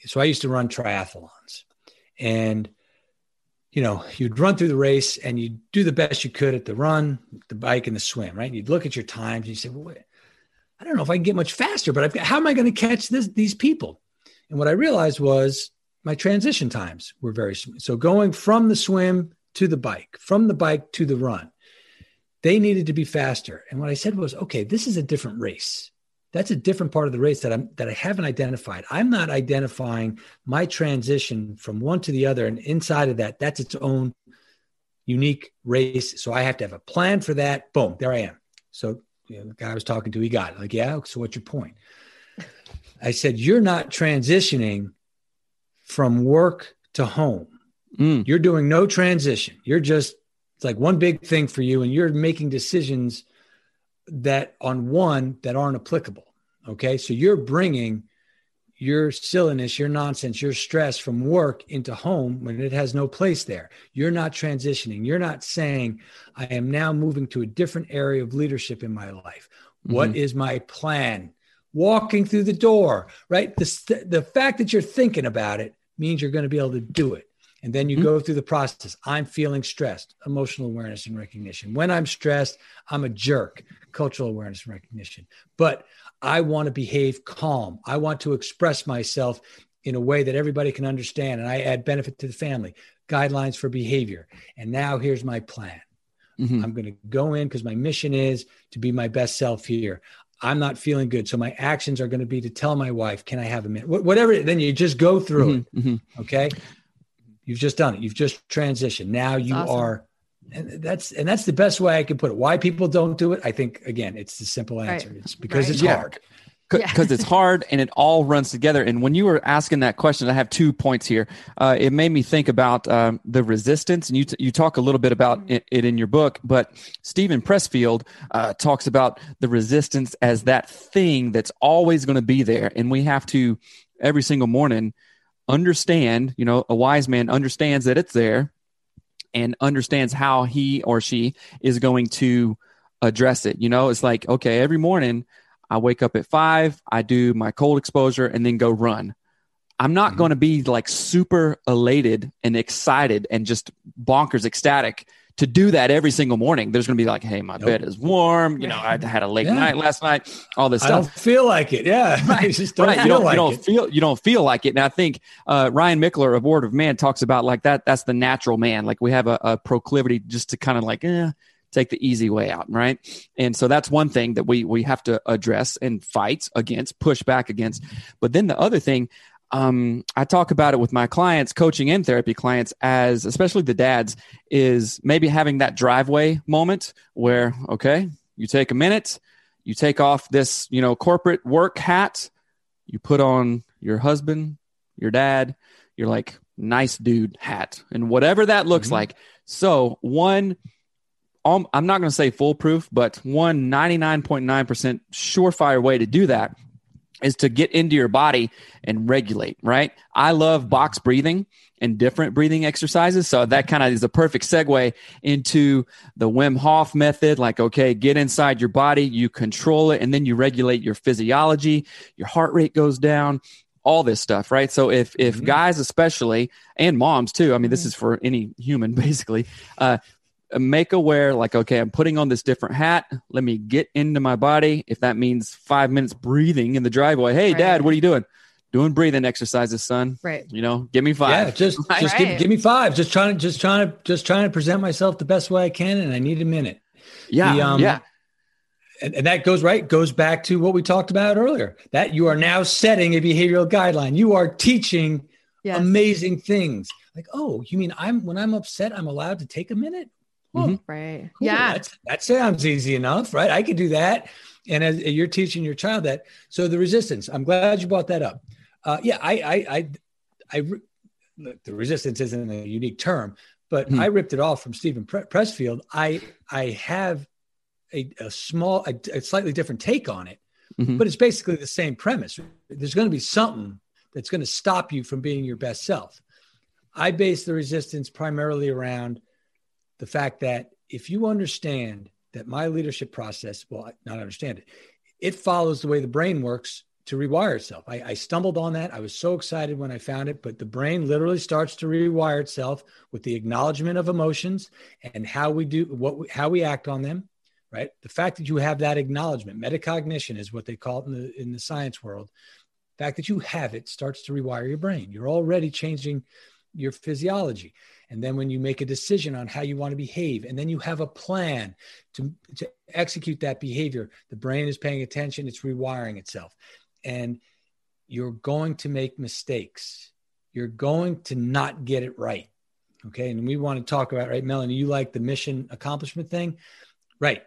So I used to run triathlons, and you know, you'd run through the race and you'd do the best you could at the run, the bike, and the swim. Right? You'd look at your times and you say, well, wait, I don't know if I can get much faster, but got, how am I going to catch this, these people? And what I realized was my transition times were very so going from the swim to the bike, from the bike to the run. They needed to be faster. And what I said was, okay, this is a different race. That's a different part of the race that I'm that I haven't identified. I'm not identifying my transition from one to the other. And inside of that, that's its own unique race. So I have to have a plan for that. Boom, there I am. So you know, the guy I was talking to, he got it. Like, yeah, so what's your point? I said, you're not transitioning from work to home. Mm. You're doing no transition. You're just, it's like one big thing for you, and you're making decisions that on one that aren't applicable. Okay. So you're bringing your silliness, your nonsense, your stress from work into home when it has no place there. You're not transitioning. You're not saying, I am now moving to a different area of leadership in my life. Mm-hmm. What is my plan? Walking through the door, right? The, the fact that you're thinking about it means you're going to be able to do it. And then you mm-hmm. go through the process. I'm feeling stressed, emotional awareness and recognition. When I'm stressed, I'm a jerk, cultural awareness and recognition. But I want to behave calm. I want to express myself in a way that everybody can understand. And I add benefit to the family, guidelines for behavior. And now here's my plan. Mm-hmm. I'm going to go in because my mission is to be my best self here. I'm not feeling good. So my actions are going to be to tell my wife, can I have a minute? Whatever. Then you just go through mm-hmm. it. Mm-hmm. Okay. You've just done it. You've just transitioned. Now you awesome. are, and that's and that's the best way I can put it. Why people don't do it? I think again, it's the simple answer. Right. It's because right. it's yeah. hard. Because yeah. it's hard and it all runs together. And when you were asking that question, I have two points here. Uh, it made me think about um, the resistance, and you t- you talk a little bit about mm-hmm. it, it, in your book. But Steven Pressfield uh, talks about the resistance as that thing that's always going to be there, and we have to every single morning understand, you know, a wise man understands that it's there and understands how he or she is going to address it. You know, it's like, okay, every morning I wake up at five, I do my cold exposure and then go run. I'm not mm-hmm. going to be like super elated and excited and just bonkers ecstatic to do that every single morning. There's going to be like, hey, my nope. bed is warm. You know, I had a late yeah. night last night. All this stuff. I don't feel like it. Yeah, right. just don't right. Feel you don't, like you don't it. feel you don't feel like it. And I think uh, Ryan Michler of Order of Man talks about like that. That's the natural man. Like we have a, a proclivity just to kind of like, eh, take the easy way out, right? And so that's one thing that we we have to address and fight against, push back against. But then the other thing um, I talk about it with my clients, coaching and therapy clients, as especially the dads, is maybe having that driveway moment where, okay, you take a minute, you take off this, you know, corporate work hat, you put on your husband, your dad, you're like nice dude hat, and whatever that looks mm-hmm. like. So, one, um, I'm not going to say foolproof, but one 99.9% surefire way to do that is to get into your body and regulate, right? I love box breathing and different breathing exercises. So that kind of is a perfect segue into the Wim Hof method. Like, okay, get inside your body, you control it, and then you regulate your physiology, your heart rate goes down, all this stuff, right? So if if mm-hmm. guys especially and moms too, I mean, this mm-hmm. is for any human basically, uh, make aware like okay i'm putting on this different hat. Let me get into my body. If that means five minutes breathing in the driveway hey right. dad what are you doing? Doing breathing exercises son. Right. You know give me five. Yeah just just right. give, give, me five. Just trying to just trying to just trying to present myself the best way i can and i need a minute. Yeah the, um, yeah. And, and that goes right goes back to what we talked about earlier that you are now setting a behavioral guideline. You are teaching yes. amazing things. Like oh you mean i'm when i'm upset i'm allowed to take a minute mm-hmm. right. Cool. yeah. That's, that sounds easy enough right? I could do that. And as you're teaching your child that. So the resistance i'm glad you brought that up. Uh, yeah i i i, I look, the resistance isn't a unique term but mm-hmm. i ripped it off from steven pressfield. I i have a, a small a, a, slightly different take on it mm-hmm. but it's basically the same premise. There's going to be something that's going to stop you from being your best self. I base the resistance primarily around the fact that if you understand that my leadership process, well, not understand it, it follows the way the brain works to rewire itself. I, I, stumbled on that. I was so excited when I found it, but the brain literally starts to rewire itself with the acknowledgement of emotions and how we do what we, how we act on them. Right. The fact that you have that acknowledgement, metacognition is what they call it in the in the science world. The fact that you have it starts to rewire your brain. You're already changing your physiology. And then when you make a decision on how you want to behave and then you have a plan to, to execute that behavior the brain is paying attention it's rewiring itself. And you're going to make mistakes. You're going to not get it right. Okay and we want to talk about right melanie you like the mission accomplishment thing? Right.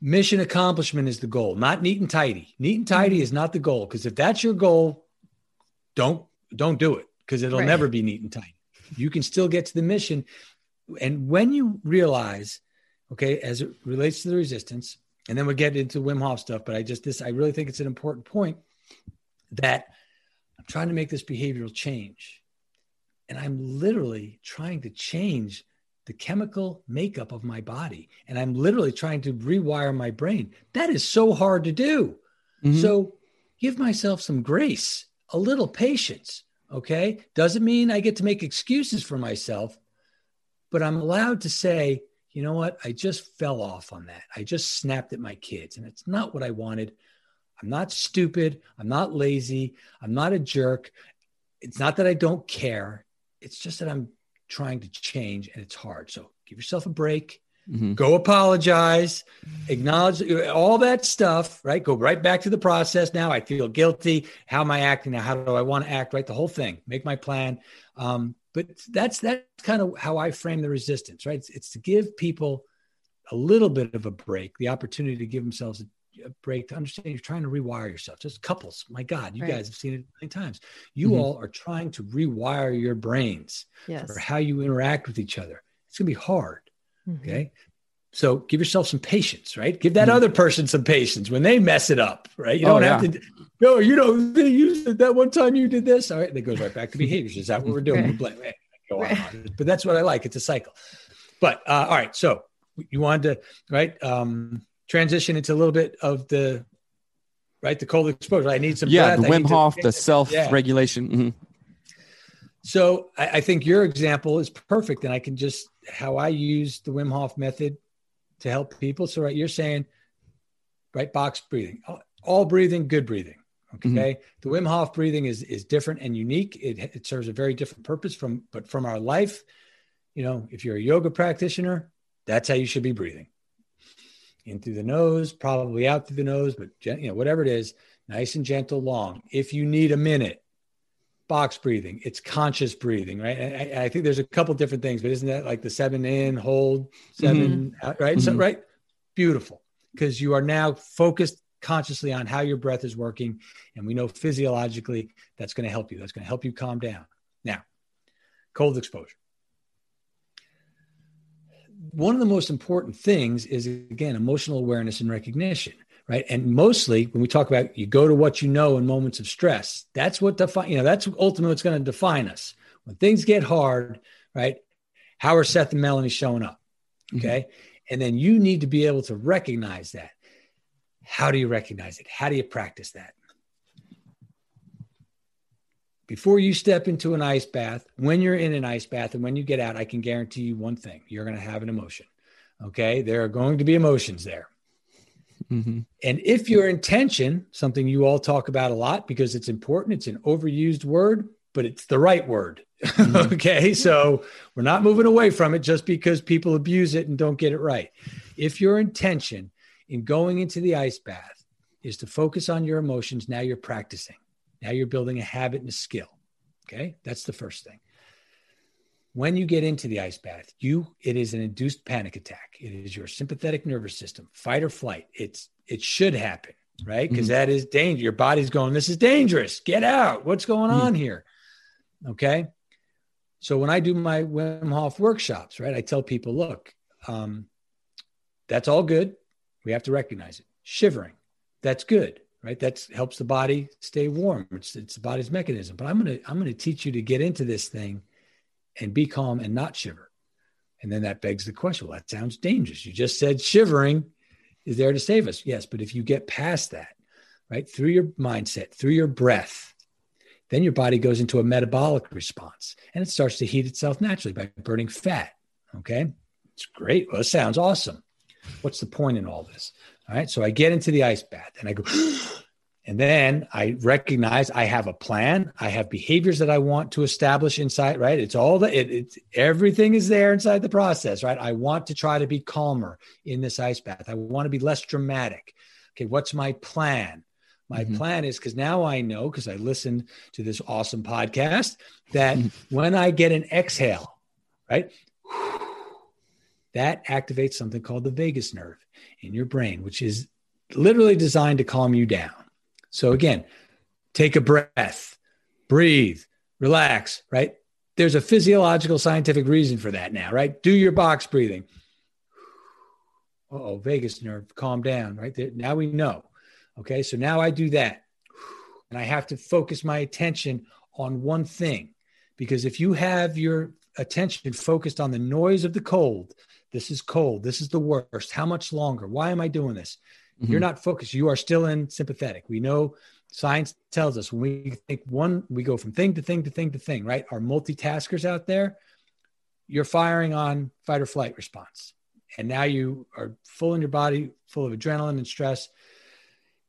Mission accomplishment is the goal not neat and tidy. Neat and tidy mm-hmm. is not the goal because if that's your goal don't don't do it because it'll right. never be neat and tidy you can still get to the mission. And when you realize, okay, as it relates to the resistance, and then we'll get into Wim Hof stuff, but I just this I really think it's an important point that I'm trying to make this behavioral change. And I'm literally trying to change the chemical makeup of my body. And I'm literally trying to rewire my brain. That is so hard to do. Mm-hmm. So give myself some grace, a little patience. Okay. Doesn't mean I get to make excuses for myself, but I'm allowed to say, you know what? I just fell off on that. I just snapped at my kids, and it's not what I wanted. I'm not stupid. I'm not lazy. I'm not a jerk. It's not that I don't care. It's just that I'm trying to change and it's hard. So give yourself a break. Mm-hmm. Go apologize, acknowledge all that stuff, right? Go right back to the process. Now I feel guilty. How am I acting now? How do I want to act? Right? The whole thing. Make my plan. Um, but that's that's kind of how I frame the resistance, right? It's, it's to give people a little bit of a break, the opportunity to give themselves a, a break to understand you're trying to rewire yourself. Just couples, my God, you right. guys have seen it many times. You mm-hmm. all are trying to rewire your brains yes. for how you interact with each other. It's gonna be hard. Mm-hmm. Okay. So give yourself some patience, right? Give that mm-hmm. other person some patience when they mess it up, right? You don't oh, have yeah. to, no, you know, you that one time you did this. All right. That goes right back to behaviors. Is that what we're doing? Right. We blame, right. But that's what I like. It's a cycle. But uh, all right. So you wanted to, right? Um, transition into a little bit of the, right? The cold exposure. I need some, yeah, breath. the Wim Hof, the self regulation. Yeah. Mm-hmm. So I, I think your example is perfect. And I can just, how I use the Wim Hof method to help people. So, right, you're saying, right, box breathing, all breathing, good breathing. Okay. Mm-hmm. The Wim Hof breathing is, is different and unique. It, it serves a very different purpose from, but from our life, you know, if you're a yoga practitioner, that's how you should be breathing in through the nose, probably out through the nose, but you know, whatever it is, nice and gentle, long. If you need a minute, box breathing it's conscious breathing right I, I, think there's a couple different things but isn't that like the seven in hold 7 mm-hmm. out, right mm-hmm. so right beautiful because you are now focused consciously on how your breath is working. And we know physiologically that's going to help you. That's going to help you calm down. Now, cold exposure. One of the most important things is, again, emotional awareness and recognition, right? And mostly when we talk about you go to what you know in moments of stress, that's what define, you know, that's ultimately what's going to define us. When things get hard, right? How are Seth and Melanie showing up? Mm-hmm. Okay. Mm-hmm. And then you need to be able to recognize that. How do you recognize it? How do you practice that? Before you step into an ice bath, when you're in an ice bath and when you get out, I can guarantee you one thing you're going to have an emotion. Okay. There are going to be emotions there. Mm-hmm. And if your intention, something you all talk about a lot because it's important, it's an overused word, but it's the right word. Mm-hmm. okay. So we're not moving away from it just because people abuse it and don't get it right. If your intention in going into the ice bath is to focus on your emotions, now you're practicing. Now you're building a habit and a skill. Okay. That's the first thing. When you get into the ice bath, you it is an induced panic attack. It is your sympathetic nervous system, fight or flight. It's it should happen, right? Because mm-hmm. is danger. Your body's going, this is dangerous. Get out. What's going mm-hmm. on here? Okay. So when I do my Wim Hof workshops, right, I tell people, look, um, that's all good. We have to recognize it. Shivering, that's good, right? That helps the body stay warm. It's, it's the body's mechanism. But I'm gonna I'm gonna teach you to get into this thing and be calm and not shiver. And then that begs the question: Well, that sounds dangerous. You just said shivering is there to save us. Yes, but if you get past that, right, through your mindset, through your breath, then your body goes into a metabolic response and it starts to heat itself naturally by burning fat. Okay. It's great. Well, it sounds awesome. What's the point in all this? All right. So I get into the ice bath and I go, and then I recognize I have a plan. I have behaviors that I want to establish inside, right? It's all the, it, it's everything is there inside the process, right? I want to try to be calmer in this ice bath. I want to be less dramatic. Okay. What's my plan? My mm-hmm. plan is because now I know, because I listened to this awesome podcast, that mm-hmm. when I get an exhale, right, that activates something called the vagus nerve in your brain, which is literally designed to calm you down. So, again, take a breath, breathe, relax, right? There's a physiological scientific reason for that now, right? Do your box breathing. oh, vagus nerve, calm down, right? There, now we know. Okay, so now I do that. And I have to focus my attention on one thing. Because if you have your attention focused on the noise of the cold, this is cold, this is the worst, how much longer? Why am I doing this? Mm-hmm. You're not focused. You are still in sympathetic. We know science tells us when we think one, we go from thing to thing to thing to thing, right? Our multitaskers out there, you're firing on fight or flight response. And now you are full in your body, full of adrenaline and stress.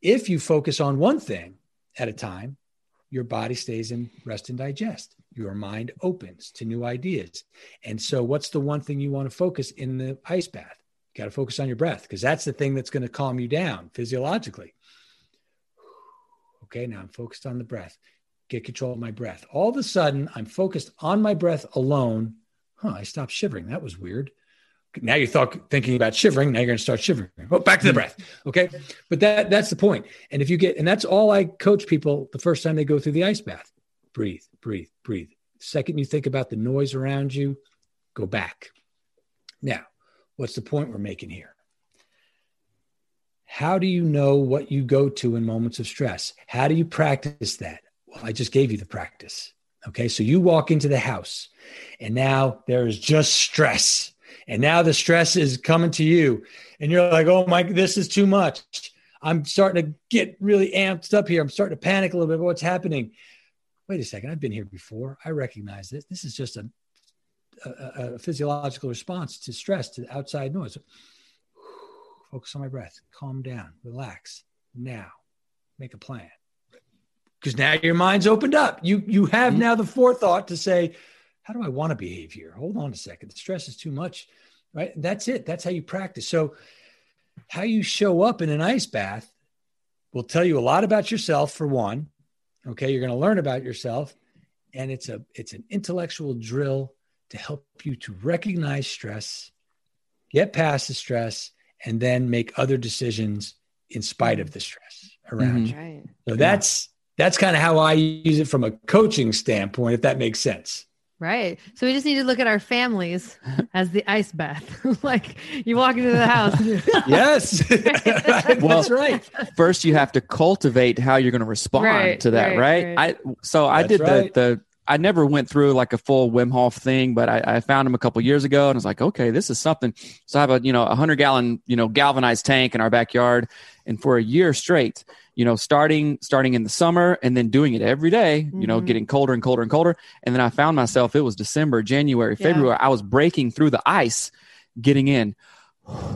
If you focus on one thing at a time, your body stays in rest and digest. Your mind opens to new ideas. And so, what's the one thing you want to focus in the ice bath? Got to focus on your breath because that's the thing that's going to calm you down physiologically. Okay, now I'm focused on the breath. Get control of my breath. All of a sudden, I'm focused on my breath alone. Huh, I stopped shivering. That was weird now you're thought, thinking about shivering. Now you're going to start shivering. Oh, back to the breath. Okay. But that that's the point. And if you get, and that's all I coach people the first time they go through the ice bath breathe, breathe, breathe. The second you think about the noise around you, go back. Now, what's the point we're making here? How do you know what you go to in moments of stress? How do you practice that? Well, I just gave you the practice. Okay. So you walk into the house and now there is just stress and now the stress is coming to you and you're like oh my this is too much i'm starting to get really amped up here i'm starting to panic a little bit about what's happening wait a second i've been here before i recognize this this is just a, a, a physiological response to stress to outside noise focus on my breath calm down relax now make a plan because now your mind's opened up you you have mm-hmm. now the forethought to say how do I want to behave here? Hold on a second. The stress is too much, right? That's it. That's how you practice. So, how you show up in an ice bath will tell you a lot about yourself for one. Okay, you're going to learn about yourself, and it's a it's an intellectual drill to help you to recognize stress, get past the stress, and then make other decisions in spite of the stress around Mhm. you. Right. So that's that's kind of how I use it from a coaching standpoint, if that makes sense. Right. So we just need to look at our families as the ice bath. like you walk into the house. Yes, that's right. First, you have to cultivate how you're going to respond Right, to that, right, right? right. I so I did right. the the. I never went through like a full Wim Hof thing, but I, I found him a couple years ago, and I was like, okay, this is something. So I have a you know a hundred gallon you know galvanized tank in our backyard, and for a year straight, you know, starting starting in the summer and then doing it every day, you know, Mhm. getting colder and colder and colder, and then I found myself it was December, January, Yeah. February, I was breaking through the ice, getting in,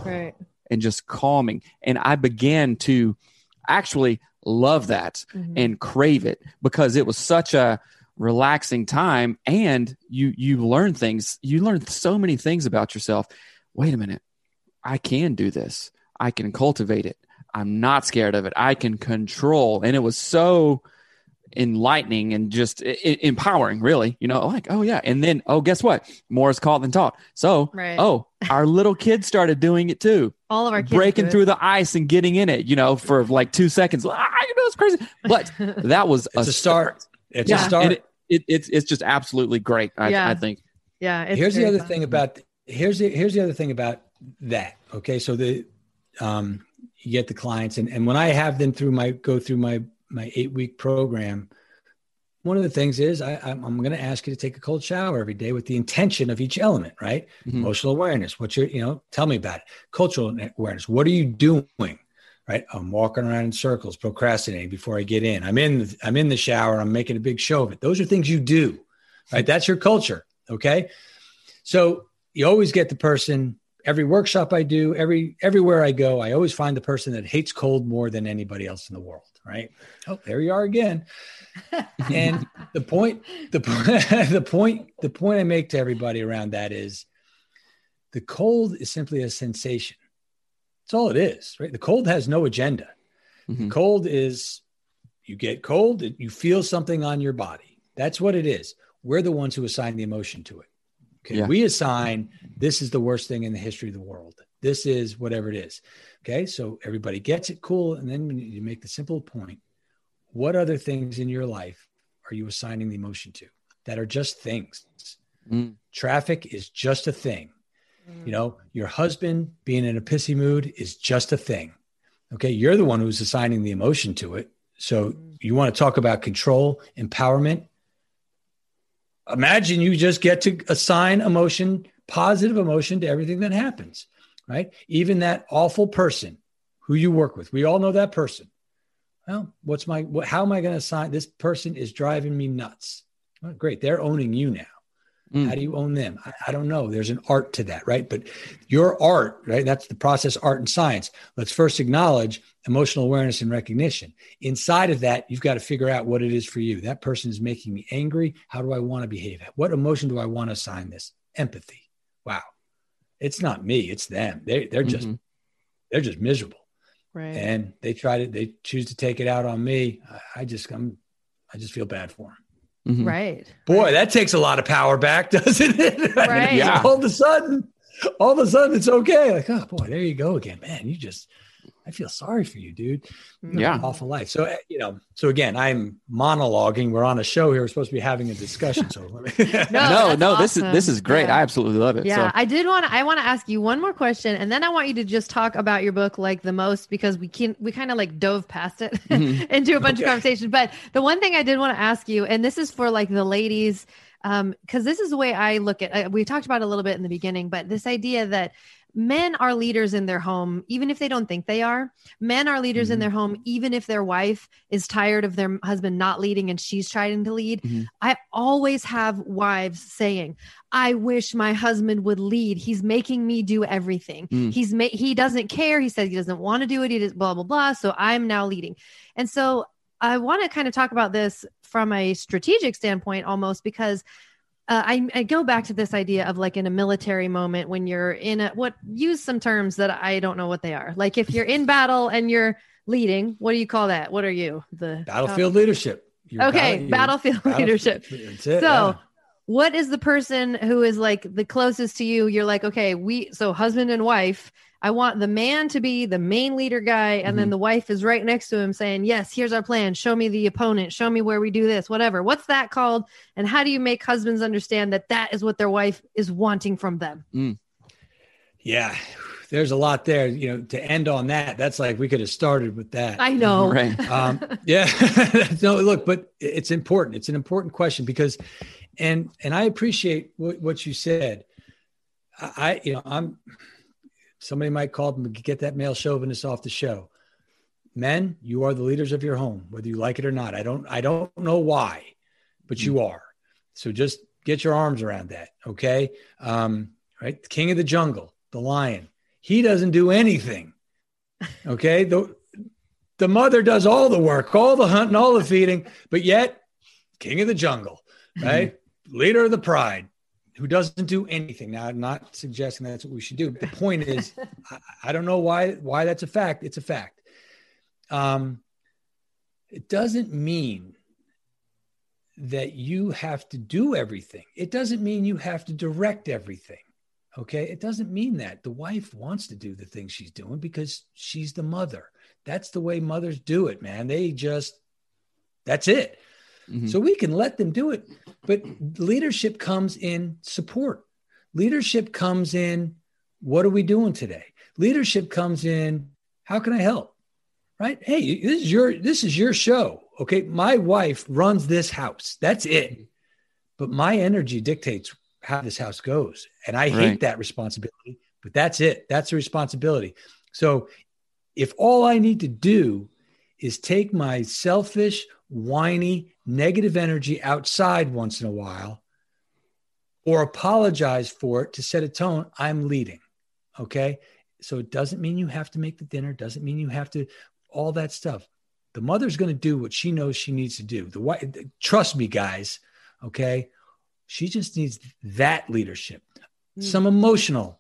right. and just calming. And I began to actually love that Mhm. and crave it because it was such a relaxing time and you you learn things you learn so many things about yourself. Wait a minute. I can do this. I can cultivate it. I'm not scared of it. I can control. And it was so enlightening and just i- i- empowering really you know like oh yeah. And then oh guess what? More is caught than taught. So Right. oh our little kids started doing it too. All of our kids breaking through the ice and getting in it, you know, for like two seconds. Ah, you know, it's crazy. But that was It's a start. It's Yeah, a start. and it, it, it's it's just absolutely great. I, Yeah. I think. yeah. It's here's the other fun. thing about here's the here's the other thing about that. Okay, so the um, you get the clients, and and when I have them through my go through my my eight week program, one of the things is I, I'm, I'm going to ask you to take a cold shower every day with the intention of each element, right? Mhm. Emotional awareness. What's your you know? Tell me about it. Cultural awareness. What are you doing? Right, I'm walking around in circles, procrastinating before I get in. I'm in. The, I'm in the shower. I'm making a big show of it. Those are things you do, right? That's your culture. Okay, so you always get the person every workshop I do, every everywhere I go, I always find the person that hates cold more than anybody else in the world, right? Oh, there you are again. and the point the point the point the point I make to everybody around that is the cold is simply a sensation. That's all it is, right? The cold has no agenda. Mhm. Cold is you get cold, you feel something on your body. That's what it is. We're the ones who assign the emotion to it. Okay. Yeah. We assign this is the worst thing in the history of the world. This is whatever it is. Okay. So everybody gets it cool. And then you make the simple point what other things in your life are you assigning the emotion to that are just things? Mm. Traffic is just a thing. You know, your husband being in a pissy mood is just a thing. Okay. You're the one who's assigning the emotion to it. So you want to talk about control, empowerment. Imagine you just get to assign emotion, positive emotion to everything that happens, right? Even that awful person who you work with. We all know that person. Well, what's my, what, how am I going to assign this person is driving me nuts? Well, great. They're owning you now. Mm. How do you own them? I, I don't know. There's an art to that, right? But your art, right? That's the process, art and science. Let's first acknowledge emotional awareness and recognition. Inside of that, you've got to figure out what it is for you. That person is making me angry. How do I want to behave? What emotion do I want to assign this? Empathy. Wow. It's not me, it's them. They, they're just, Mhm. they're just miserable. Right. And they try to, they choose to take it out on me. I, I just, I'm, I just feel bad for them. Mhm. right. Boy, that takes a lot of power back, doesn't it? Right. Yeah. All of a sudden, all of a sudden, it's okay. Like, oh boy, there you go again, man. You just, I feel sorry for you, dude. You Yeah. awful life. So uh, you know, so again, I'm monologuing. We're on a show here. We're supposed to be having a discussion. So let me. No, no, that's no, this is this is great. Yeah. I absolutely love it. Yeah, So I did want to. I want to ask you one more question, and then I want you to just talk about your book like the most because we can we kind of like dove past it Mhm. into a bunch Okay. of conversation. But the one thing I did want to ask you, and this is for like the ladies, um, because this is the way I look at. Uh, we talked about it a little bit in the beginning, but this idea that men are leaders in their home even if they don't think they are. Men are leaders in Mhm. their home even if their wife is tired of their husband not leading and she's trying to lead. Mhm. i always have wives saying i wish my husband would lead. He's making me do everything. Mm. he's ma- he doesn't care. He says he doesn't want to do it. He does blah blah blah. So i'm now leading. And so i want to kind of talk about this from a strategic standpoint almost because uh, I, I go back to this idea of like in a military moment when you're in a what use some terms that I don't know what they are. Like if you're in battle and you're leading, what do you call that? What are you? The Battlefield leadership. Your Okay, battle- battlefield leadership. It. So, yeah. what is the person who is like the closest to you? You're like, okay, we so husband and wife, I want the man to be the main leader guy, and Mm-hmm. then the wife is right next to him saying, Yes, here's our plan. Show me the opponent. Show me where we do this, whatever. What's that called? And how do you make husbands understand that that is what their wife is wanting from them? Yeah, there's a lot there. You know, to end on that, that's like we could have started with that. I know. Right. um, yeah no look but it's important it's an important question because and and i appreciate what, what you said I, I you know i'm somebody might call them get that male chauvinist off the show. Men you are the leaders of your home whether you like it or not. I don't i don't know why but you are. So just get your arms around that okay? Um right? The king of the jungle the lion he doesn't do anything okay? The the mother does all the work, all the hunting, all the feeding, but yet king of the jungle, right? Leader of the pride, who doesn't do anything. Now, I'm not suggesting that's what we should do. The point is, I, I don't know why why that's a fact. It's a fact. Um, it doesn't mean that you have to do everything. It doesn't mean you have to direct everything. Okay. It doesn't mean that the wife wants to do the things she's doing because she's the mother. That's the way mothers do it, man. They just, that's it. Mhm. So we can let them do it. But leadership comes in support. Leadership comes in, what are we doing today? Leadership comes in, how can I help? Right? Hey, this is your this is your show. Okay. My wife runs this house. That's it. But my energy dictates how this house goes. And I hate Right. that responsibility, but that's it. That's the responsibility. So if all I need to do is take my selfish, whiny, negative energy outside once in a while or apologize for it to set a tone, I'm leading. Okay. So it doesn't mean you have to make the dinner, doesn't mean you have to, all that stuff. The mother's going to do what she knows she needs to do. The wife, trust me, guys. Okay. She just needs that leadership, some mm. emotional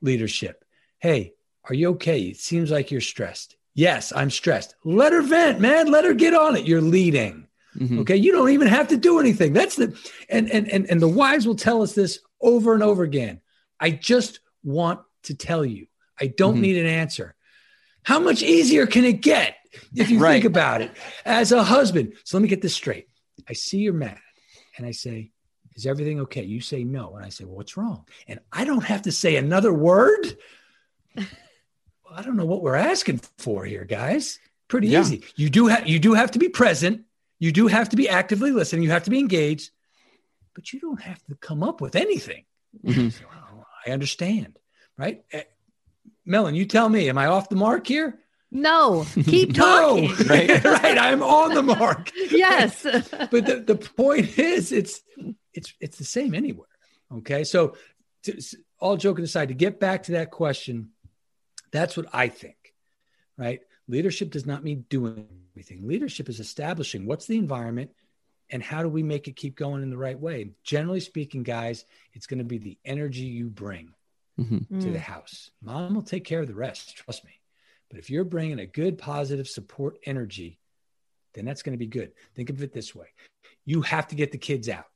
leadership. Hey, are you okay? It seems like you're stressed. Yes, I'm stressed. Let her vent, man. Let her get on it. You're leading. Mhm. Okay. You don't even have to do anything. That's the and and and, and the wives will tell us this over and over again. I just want to tell you. I don't Mhm. need an answer. How much easier can it get if you Right. think about it as a husband? So let me get this straight. I see you're mad and I say, Is everything okay? You say no. And I say, Well, what's wrong? And I don't have to say another word. Well, I don't know what we're asking for here, guys. Pretty Yeah. easy. You do have you do have to be present. You do have to be actively listening. You have to be engaged, but you don't have to come up with anything. Mhm. So, oh, I understand, right? Eh, Melon, you tell me, am I off the mark here? No, keep No, talking. right? right. I'm on the mark. yes. But the, the point is, it's it's it's the same anywhere. Okay, so to, all joking aside, to get back to that question, that's what I think, right? Leadership does not mean doing everything. Leadership is establishing what's the environment and how do we make it keep going in the right way. Generally speaking, guys, it's going to be the energy you bring Mhm. to Mm. the house. Mom will take care of the rest, trust me. But if you're bringing a good, positive support energy, then that's going to be good. Think of it this way you have to get the kids out,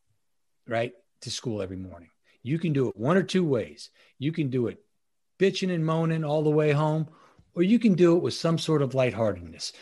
right, to school every morning. You can do it one or two ways. You can do it bitching and moaning all the way home, or you can do it with some sort of lightheartedness.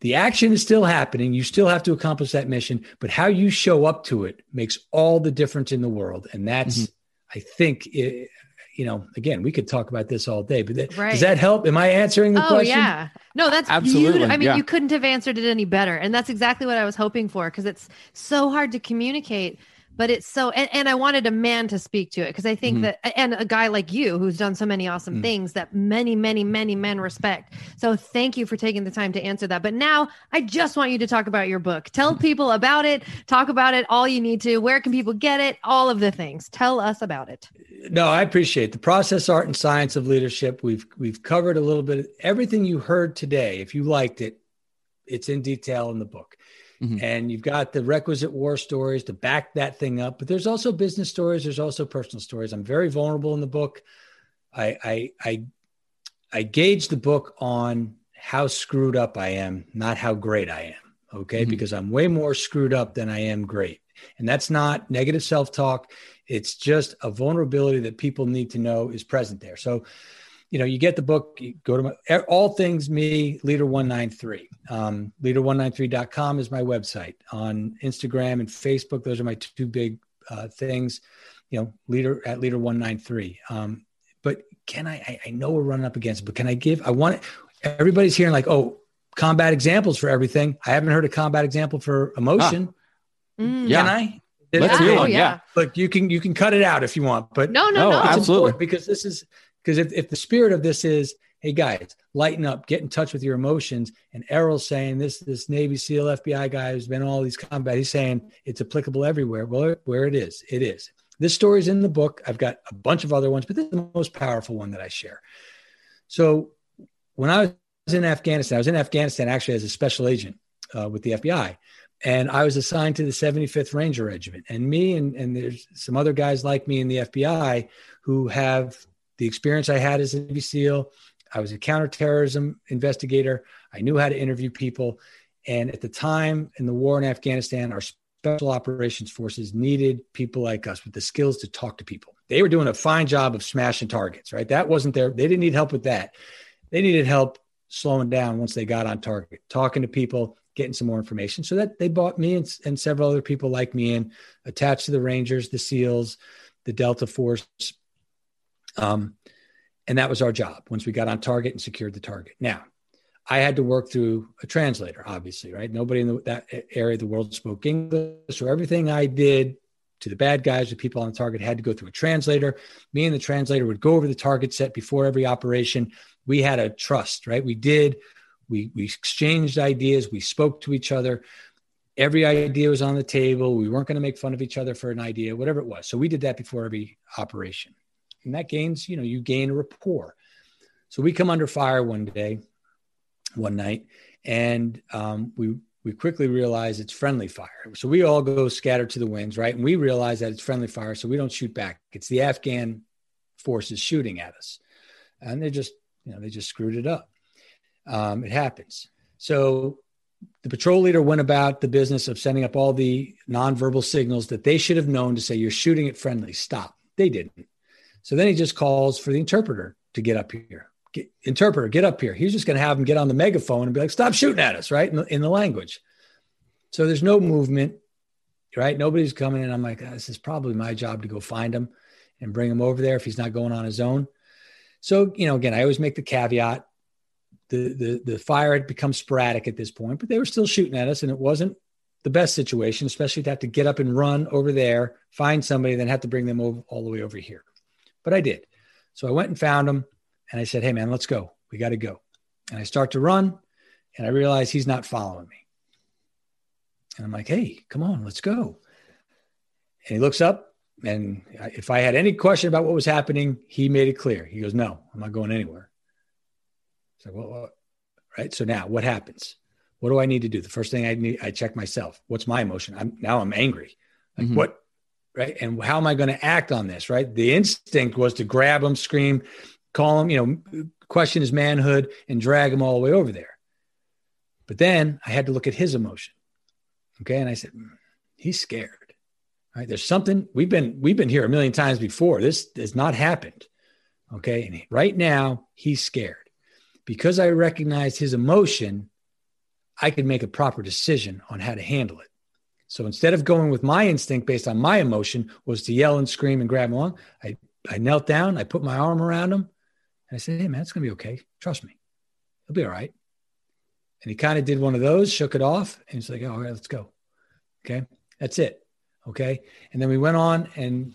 The action is still happening. You still have to accomplish that mission, but how you show up to it makes all the difference in the world. And that's, mm-hmm. I think, it, you know, again, we could talk about this all day, but that, Right. does that help? Am I answering the oh question? yeah no that's Absolutely, beautiful i mean yeah. you couldn't have answered it any better and that's exactly what i was hoping for because it's so hard to communicate but it's so and, and i wanted a man to speak to it because i think Mhm. that and a guy like you who's done so many awesome Mm. things that many many many men respect so thank you for taking the time to answer that but now i just want you to talk about your book tell people about it talk about it all you need to where can people get it all of the things tell us about it No, I appreciate the process, art, and science of leadership. We've we've covered a little bit everything you heard today. If you liked it, it's in detail in the book. Mhm. And you've got the requisite war stories to back that thing up. But there's also business stories, there's also personal stories. I'm very vulnerable in the book. I I I, I gauge the book on how screwed up I am, not how great I am. Okay. Mhm. Because I'm way more screwed up than I am great. And that's not negative self talk. It's just a vulnerability that people need to know is present there. So you know, you get the book, you go to my, all things me, leader 193. Um, leader193.com is my website. On Instagram and Facebook, those are my two big uh, things, you know, leader at leader 193. Um, but can I, I, I know we're running up against it, but can I give, I want, everybody's hearing like, oh, combat examples for everything. I haven't heard a combat example for emotion. Ah. Mm. Yeah. Can I? Let's Yeah. hear Oh, one. yeah. Yeah. Look, you can you can cut it out if you want, but No, no, No, no. it's absolutely. important because this is because if, if the spirit of this is hey guys lighten up get in touch with your emotions and errol's saying this this navy seal fbi guy who's been all these combat he's saying it's applicable everywhere. Well where it is it is. This story's in the book. I've got a bunch of other ones but this is the most powerful one that i share. So when i was in afghanistan i was in afghanistan actually as a special agent uh, with the fbi and I was assigned to the 75th Ranger Regiment. And me and, and there's some other guys like me in the FBI who have the experience I had as a Navy SEAL. I was a counterterrorism investigator. I knew how to interview people. And at the time in the war in Afghanistan, our special operations forces needed people like us with the skills to talk to people. They were doing a fine job of smashing targets, right? That wasn't there. They didn't need help with that. They needed help slowing down once they got on target, talking to people, getting some more information. So that they bought me and, and several other people like me in, attached to the Rangers, the SEALs, the Delta Force. Um, and that was our job once we got on target and secured the target. Now, I had to work through a translator, obviously, right? Nobody in the, that area of the world spoke English. So everything I did to the bad guys, the people on the target had to go through a translator. Me and the translator would go over the target set before every operation. We had a trust, right? We did. We, we exchanged ideas. We spoke to each other. Every idea was on the table. We weren't going to make fun of each other for an idea, whatever it was. So we did that before every operation. And that gains, you know, you gain a rapport. So we come under fire one day, one night, and um, we we quickly realize it's friendly fire. So we all go scatter to the winds, right? And we realize that it's friendly fire, so we don't shoot back. It's the Afghan forces shooting at us, and they just, you know, they just screwed it up. Um, it happens. So the patrol leader went about the business of sending up all the nonverbal signals that they should have known to say, "You're shooting at friendly. Stop." They didn't. So then he just calls for the interpreter to get up here. Get, interpreter, get up here. He's just going to have him get on the megaphone and be like, stop shooting at us, right? In the, in the language. So there's no movement, right? Nobody's coming in. I'm like, this is probably my job to go find him and bring him over there if he's not going on his own. So, you know, again, I always make the caveat. The, the, the fire had become sporadic at this point, but they were still shooting at us, and it wasn't the best situation, especially to have to get up and run over there, find somebody, then have to bring them over, all the way over here but I did. So I went and found him and I said, Hey, man, let's go. We got to go. And I start to run and I realize he's not following me. And I'm like, Hey, come on, let's go. And he looks up. And if I had any question about what was happening, he made it clear. He goes, No, I'm not going anywhere. So, well, what? right. So now what happens? What do I need to do? The first thing I need, I check myself. What's my emotion? I'm now I'm angry. Like, Mhm. what right? And how am I going to act on this? Right? The instinct was to grab him, scream, call him, you know, question his manhood, and drag him all the way over there. But then I had to look at his emotion. Okay, and I said, "Hmm, he's scared. Right? There's something we've been we've been here a million times before. This has not happened. Okay, and right now he's scared because I recognized his emotion. I could make a proper decision on how to handle it. So instead of going with my instinct based on my emotion was to yell and scream and grab him along, I, I knelt down, I put my arm around him, and I said, Hey man, it's gonna be okay. Trust me. It'll be all right. And he kind of did one of those, shook it off, and he's like, oh, All right, let's go. Okay. That's it. Okay. And then we went on and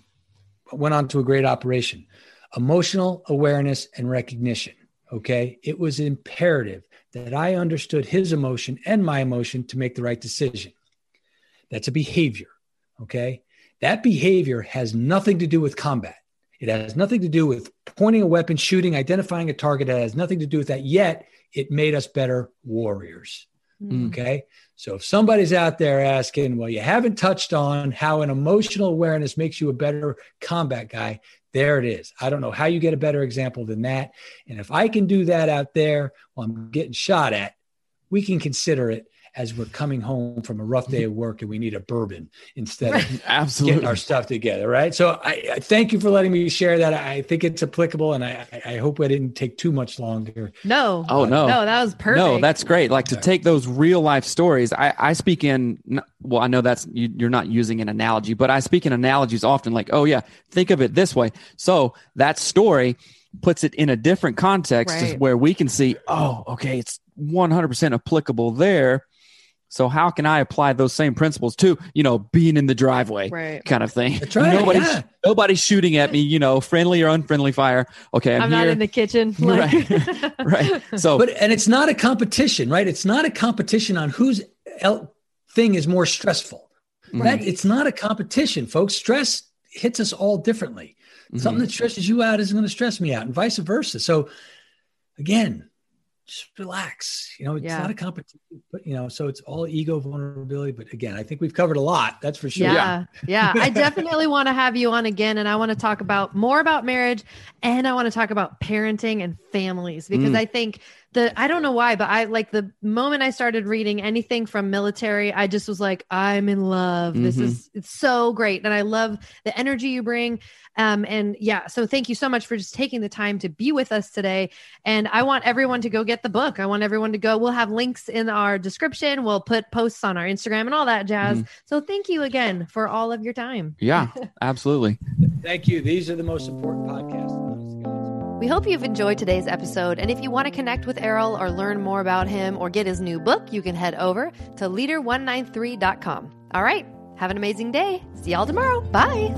went on to a great operation. Emotional awareness and recognition. Okay. It was imperative that I understood his emotion and my emotion to make the right decision. That's a behavior. Okay. That behavior has nothing to do with combat. It has nothing to do with pointing a weapon, shooting, identifying a target. It has nothing to do with that. Yet it made us better warriors. Mm. Okay. So if somebody's out there asking, well, you haven't touched on how an emotional awareness makes you a better combat guy, there it is. I don't know how you get a better example than that. And if I can do that out there while I'm getting shot at, we can consider it as we're coming home from a rough day of work and we need a bourbon instead of Absolutely. getting our stuff together. Right. So I, I thank you for letting me share that. I think it's applicable and I, I hope I didn't take too much longer. No. Oh no. No, that was perfect. No, that's great. Like to take those real life stories. I, I speak in, well, I know that's, you, you're not using an analogy, but I speak in analogies often like, oh yeah, think of it this way. So that story puts it in a different context Right. where we can see, oh, okay, it's 100% applicable there. So how can I apply those same principles to, you know, being in the driveway Right. kind of thing? That's right, Nobody's, yeah. nobody's shooting at me, you know, friendly or unfriendly fire. Okay. I'm, I'm not in the kitchen. like- right. right. So But, and it's not a competition, right? It's not a competition on whose el- thing is more stressful. Mm-hmm. That it's not a competition, folks. Stress hits us all differently. Mm-hmm. Something that stresses you out isn't going to stress me out, and vice versa. So, again, just relax. You know, it's Yeah. not a competition, but you know, so it's all ego vulnerability. But again, I think we've covered a lot. That's for sure. Yeah. Yeah. I definitely want to have you on again. And I want to talk about more about marriage and I want to talk about parenting and families because Mm. I think the, I don't know why, but I like the moment I started reading anything from military, I just was like, I'm in love. This Mhm. is, it's so great. And I love the energy you bring. Um, and yeah, so thank you so much for just taking the time to be with us today. And I want everyone to go get the book. I want everyone to go. We'll have links in our description. We'll put posts on our Instagram and all that jazz. So thank you again for all of your time. yeah, absolutely. Thank you. These are the most important podcasts. We hope you've enjoyed today's episode. And if you want to connect with Errol or learn more about him or get his new book, you can head over to leader193.com. All right. Have an amazing day. See y'all tomorrow. Bye.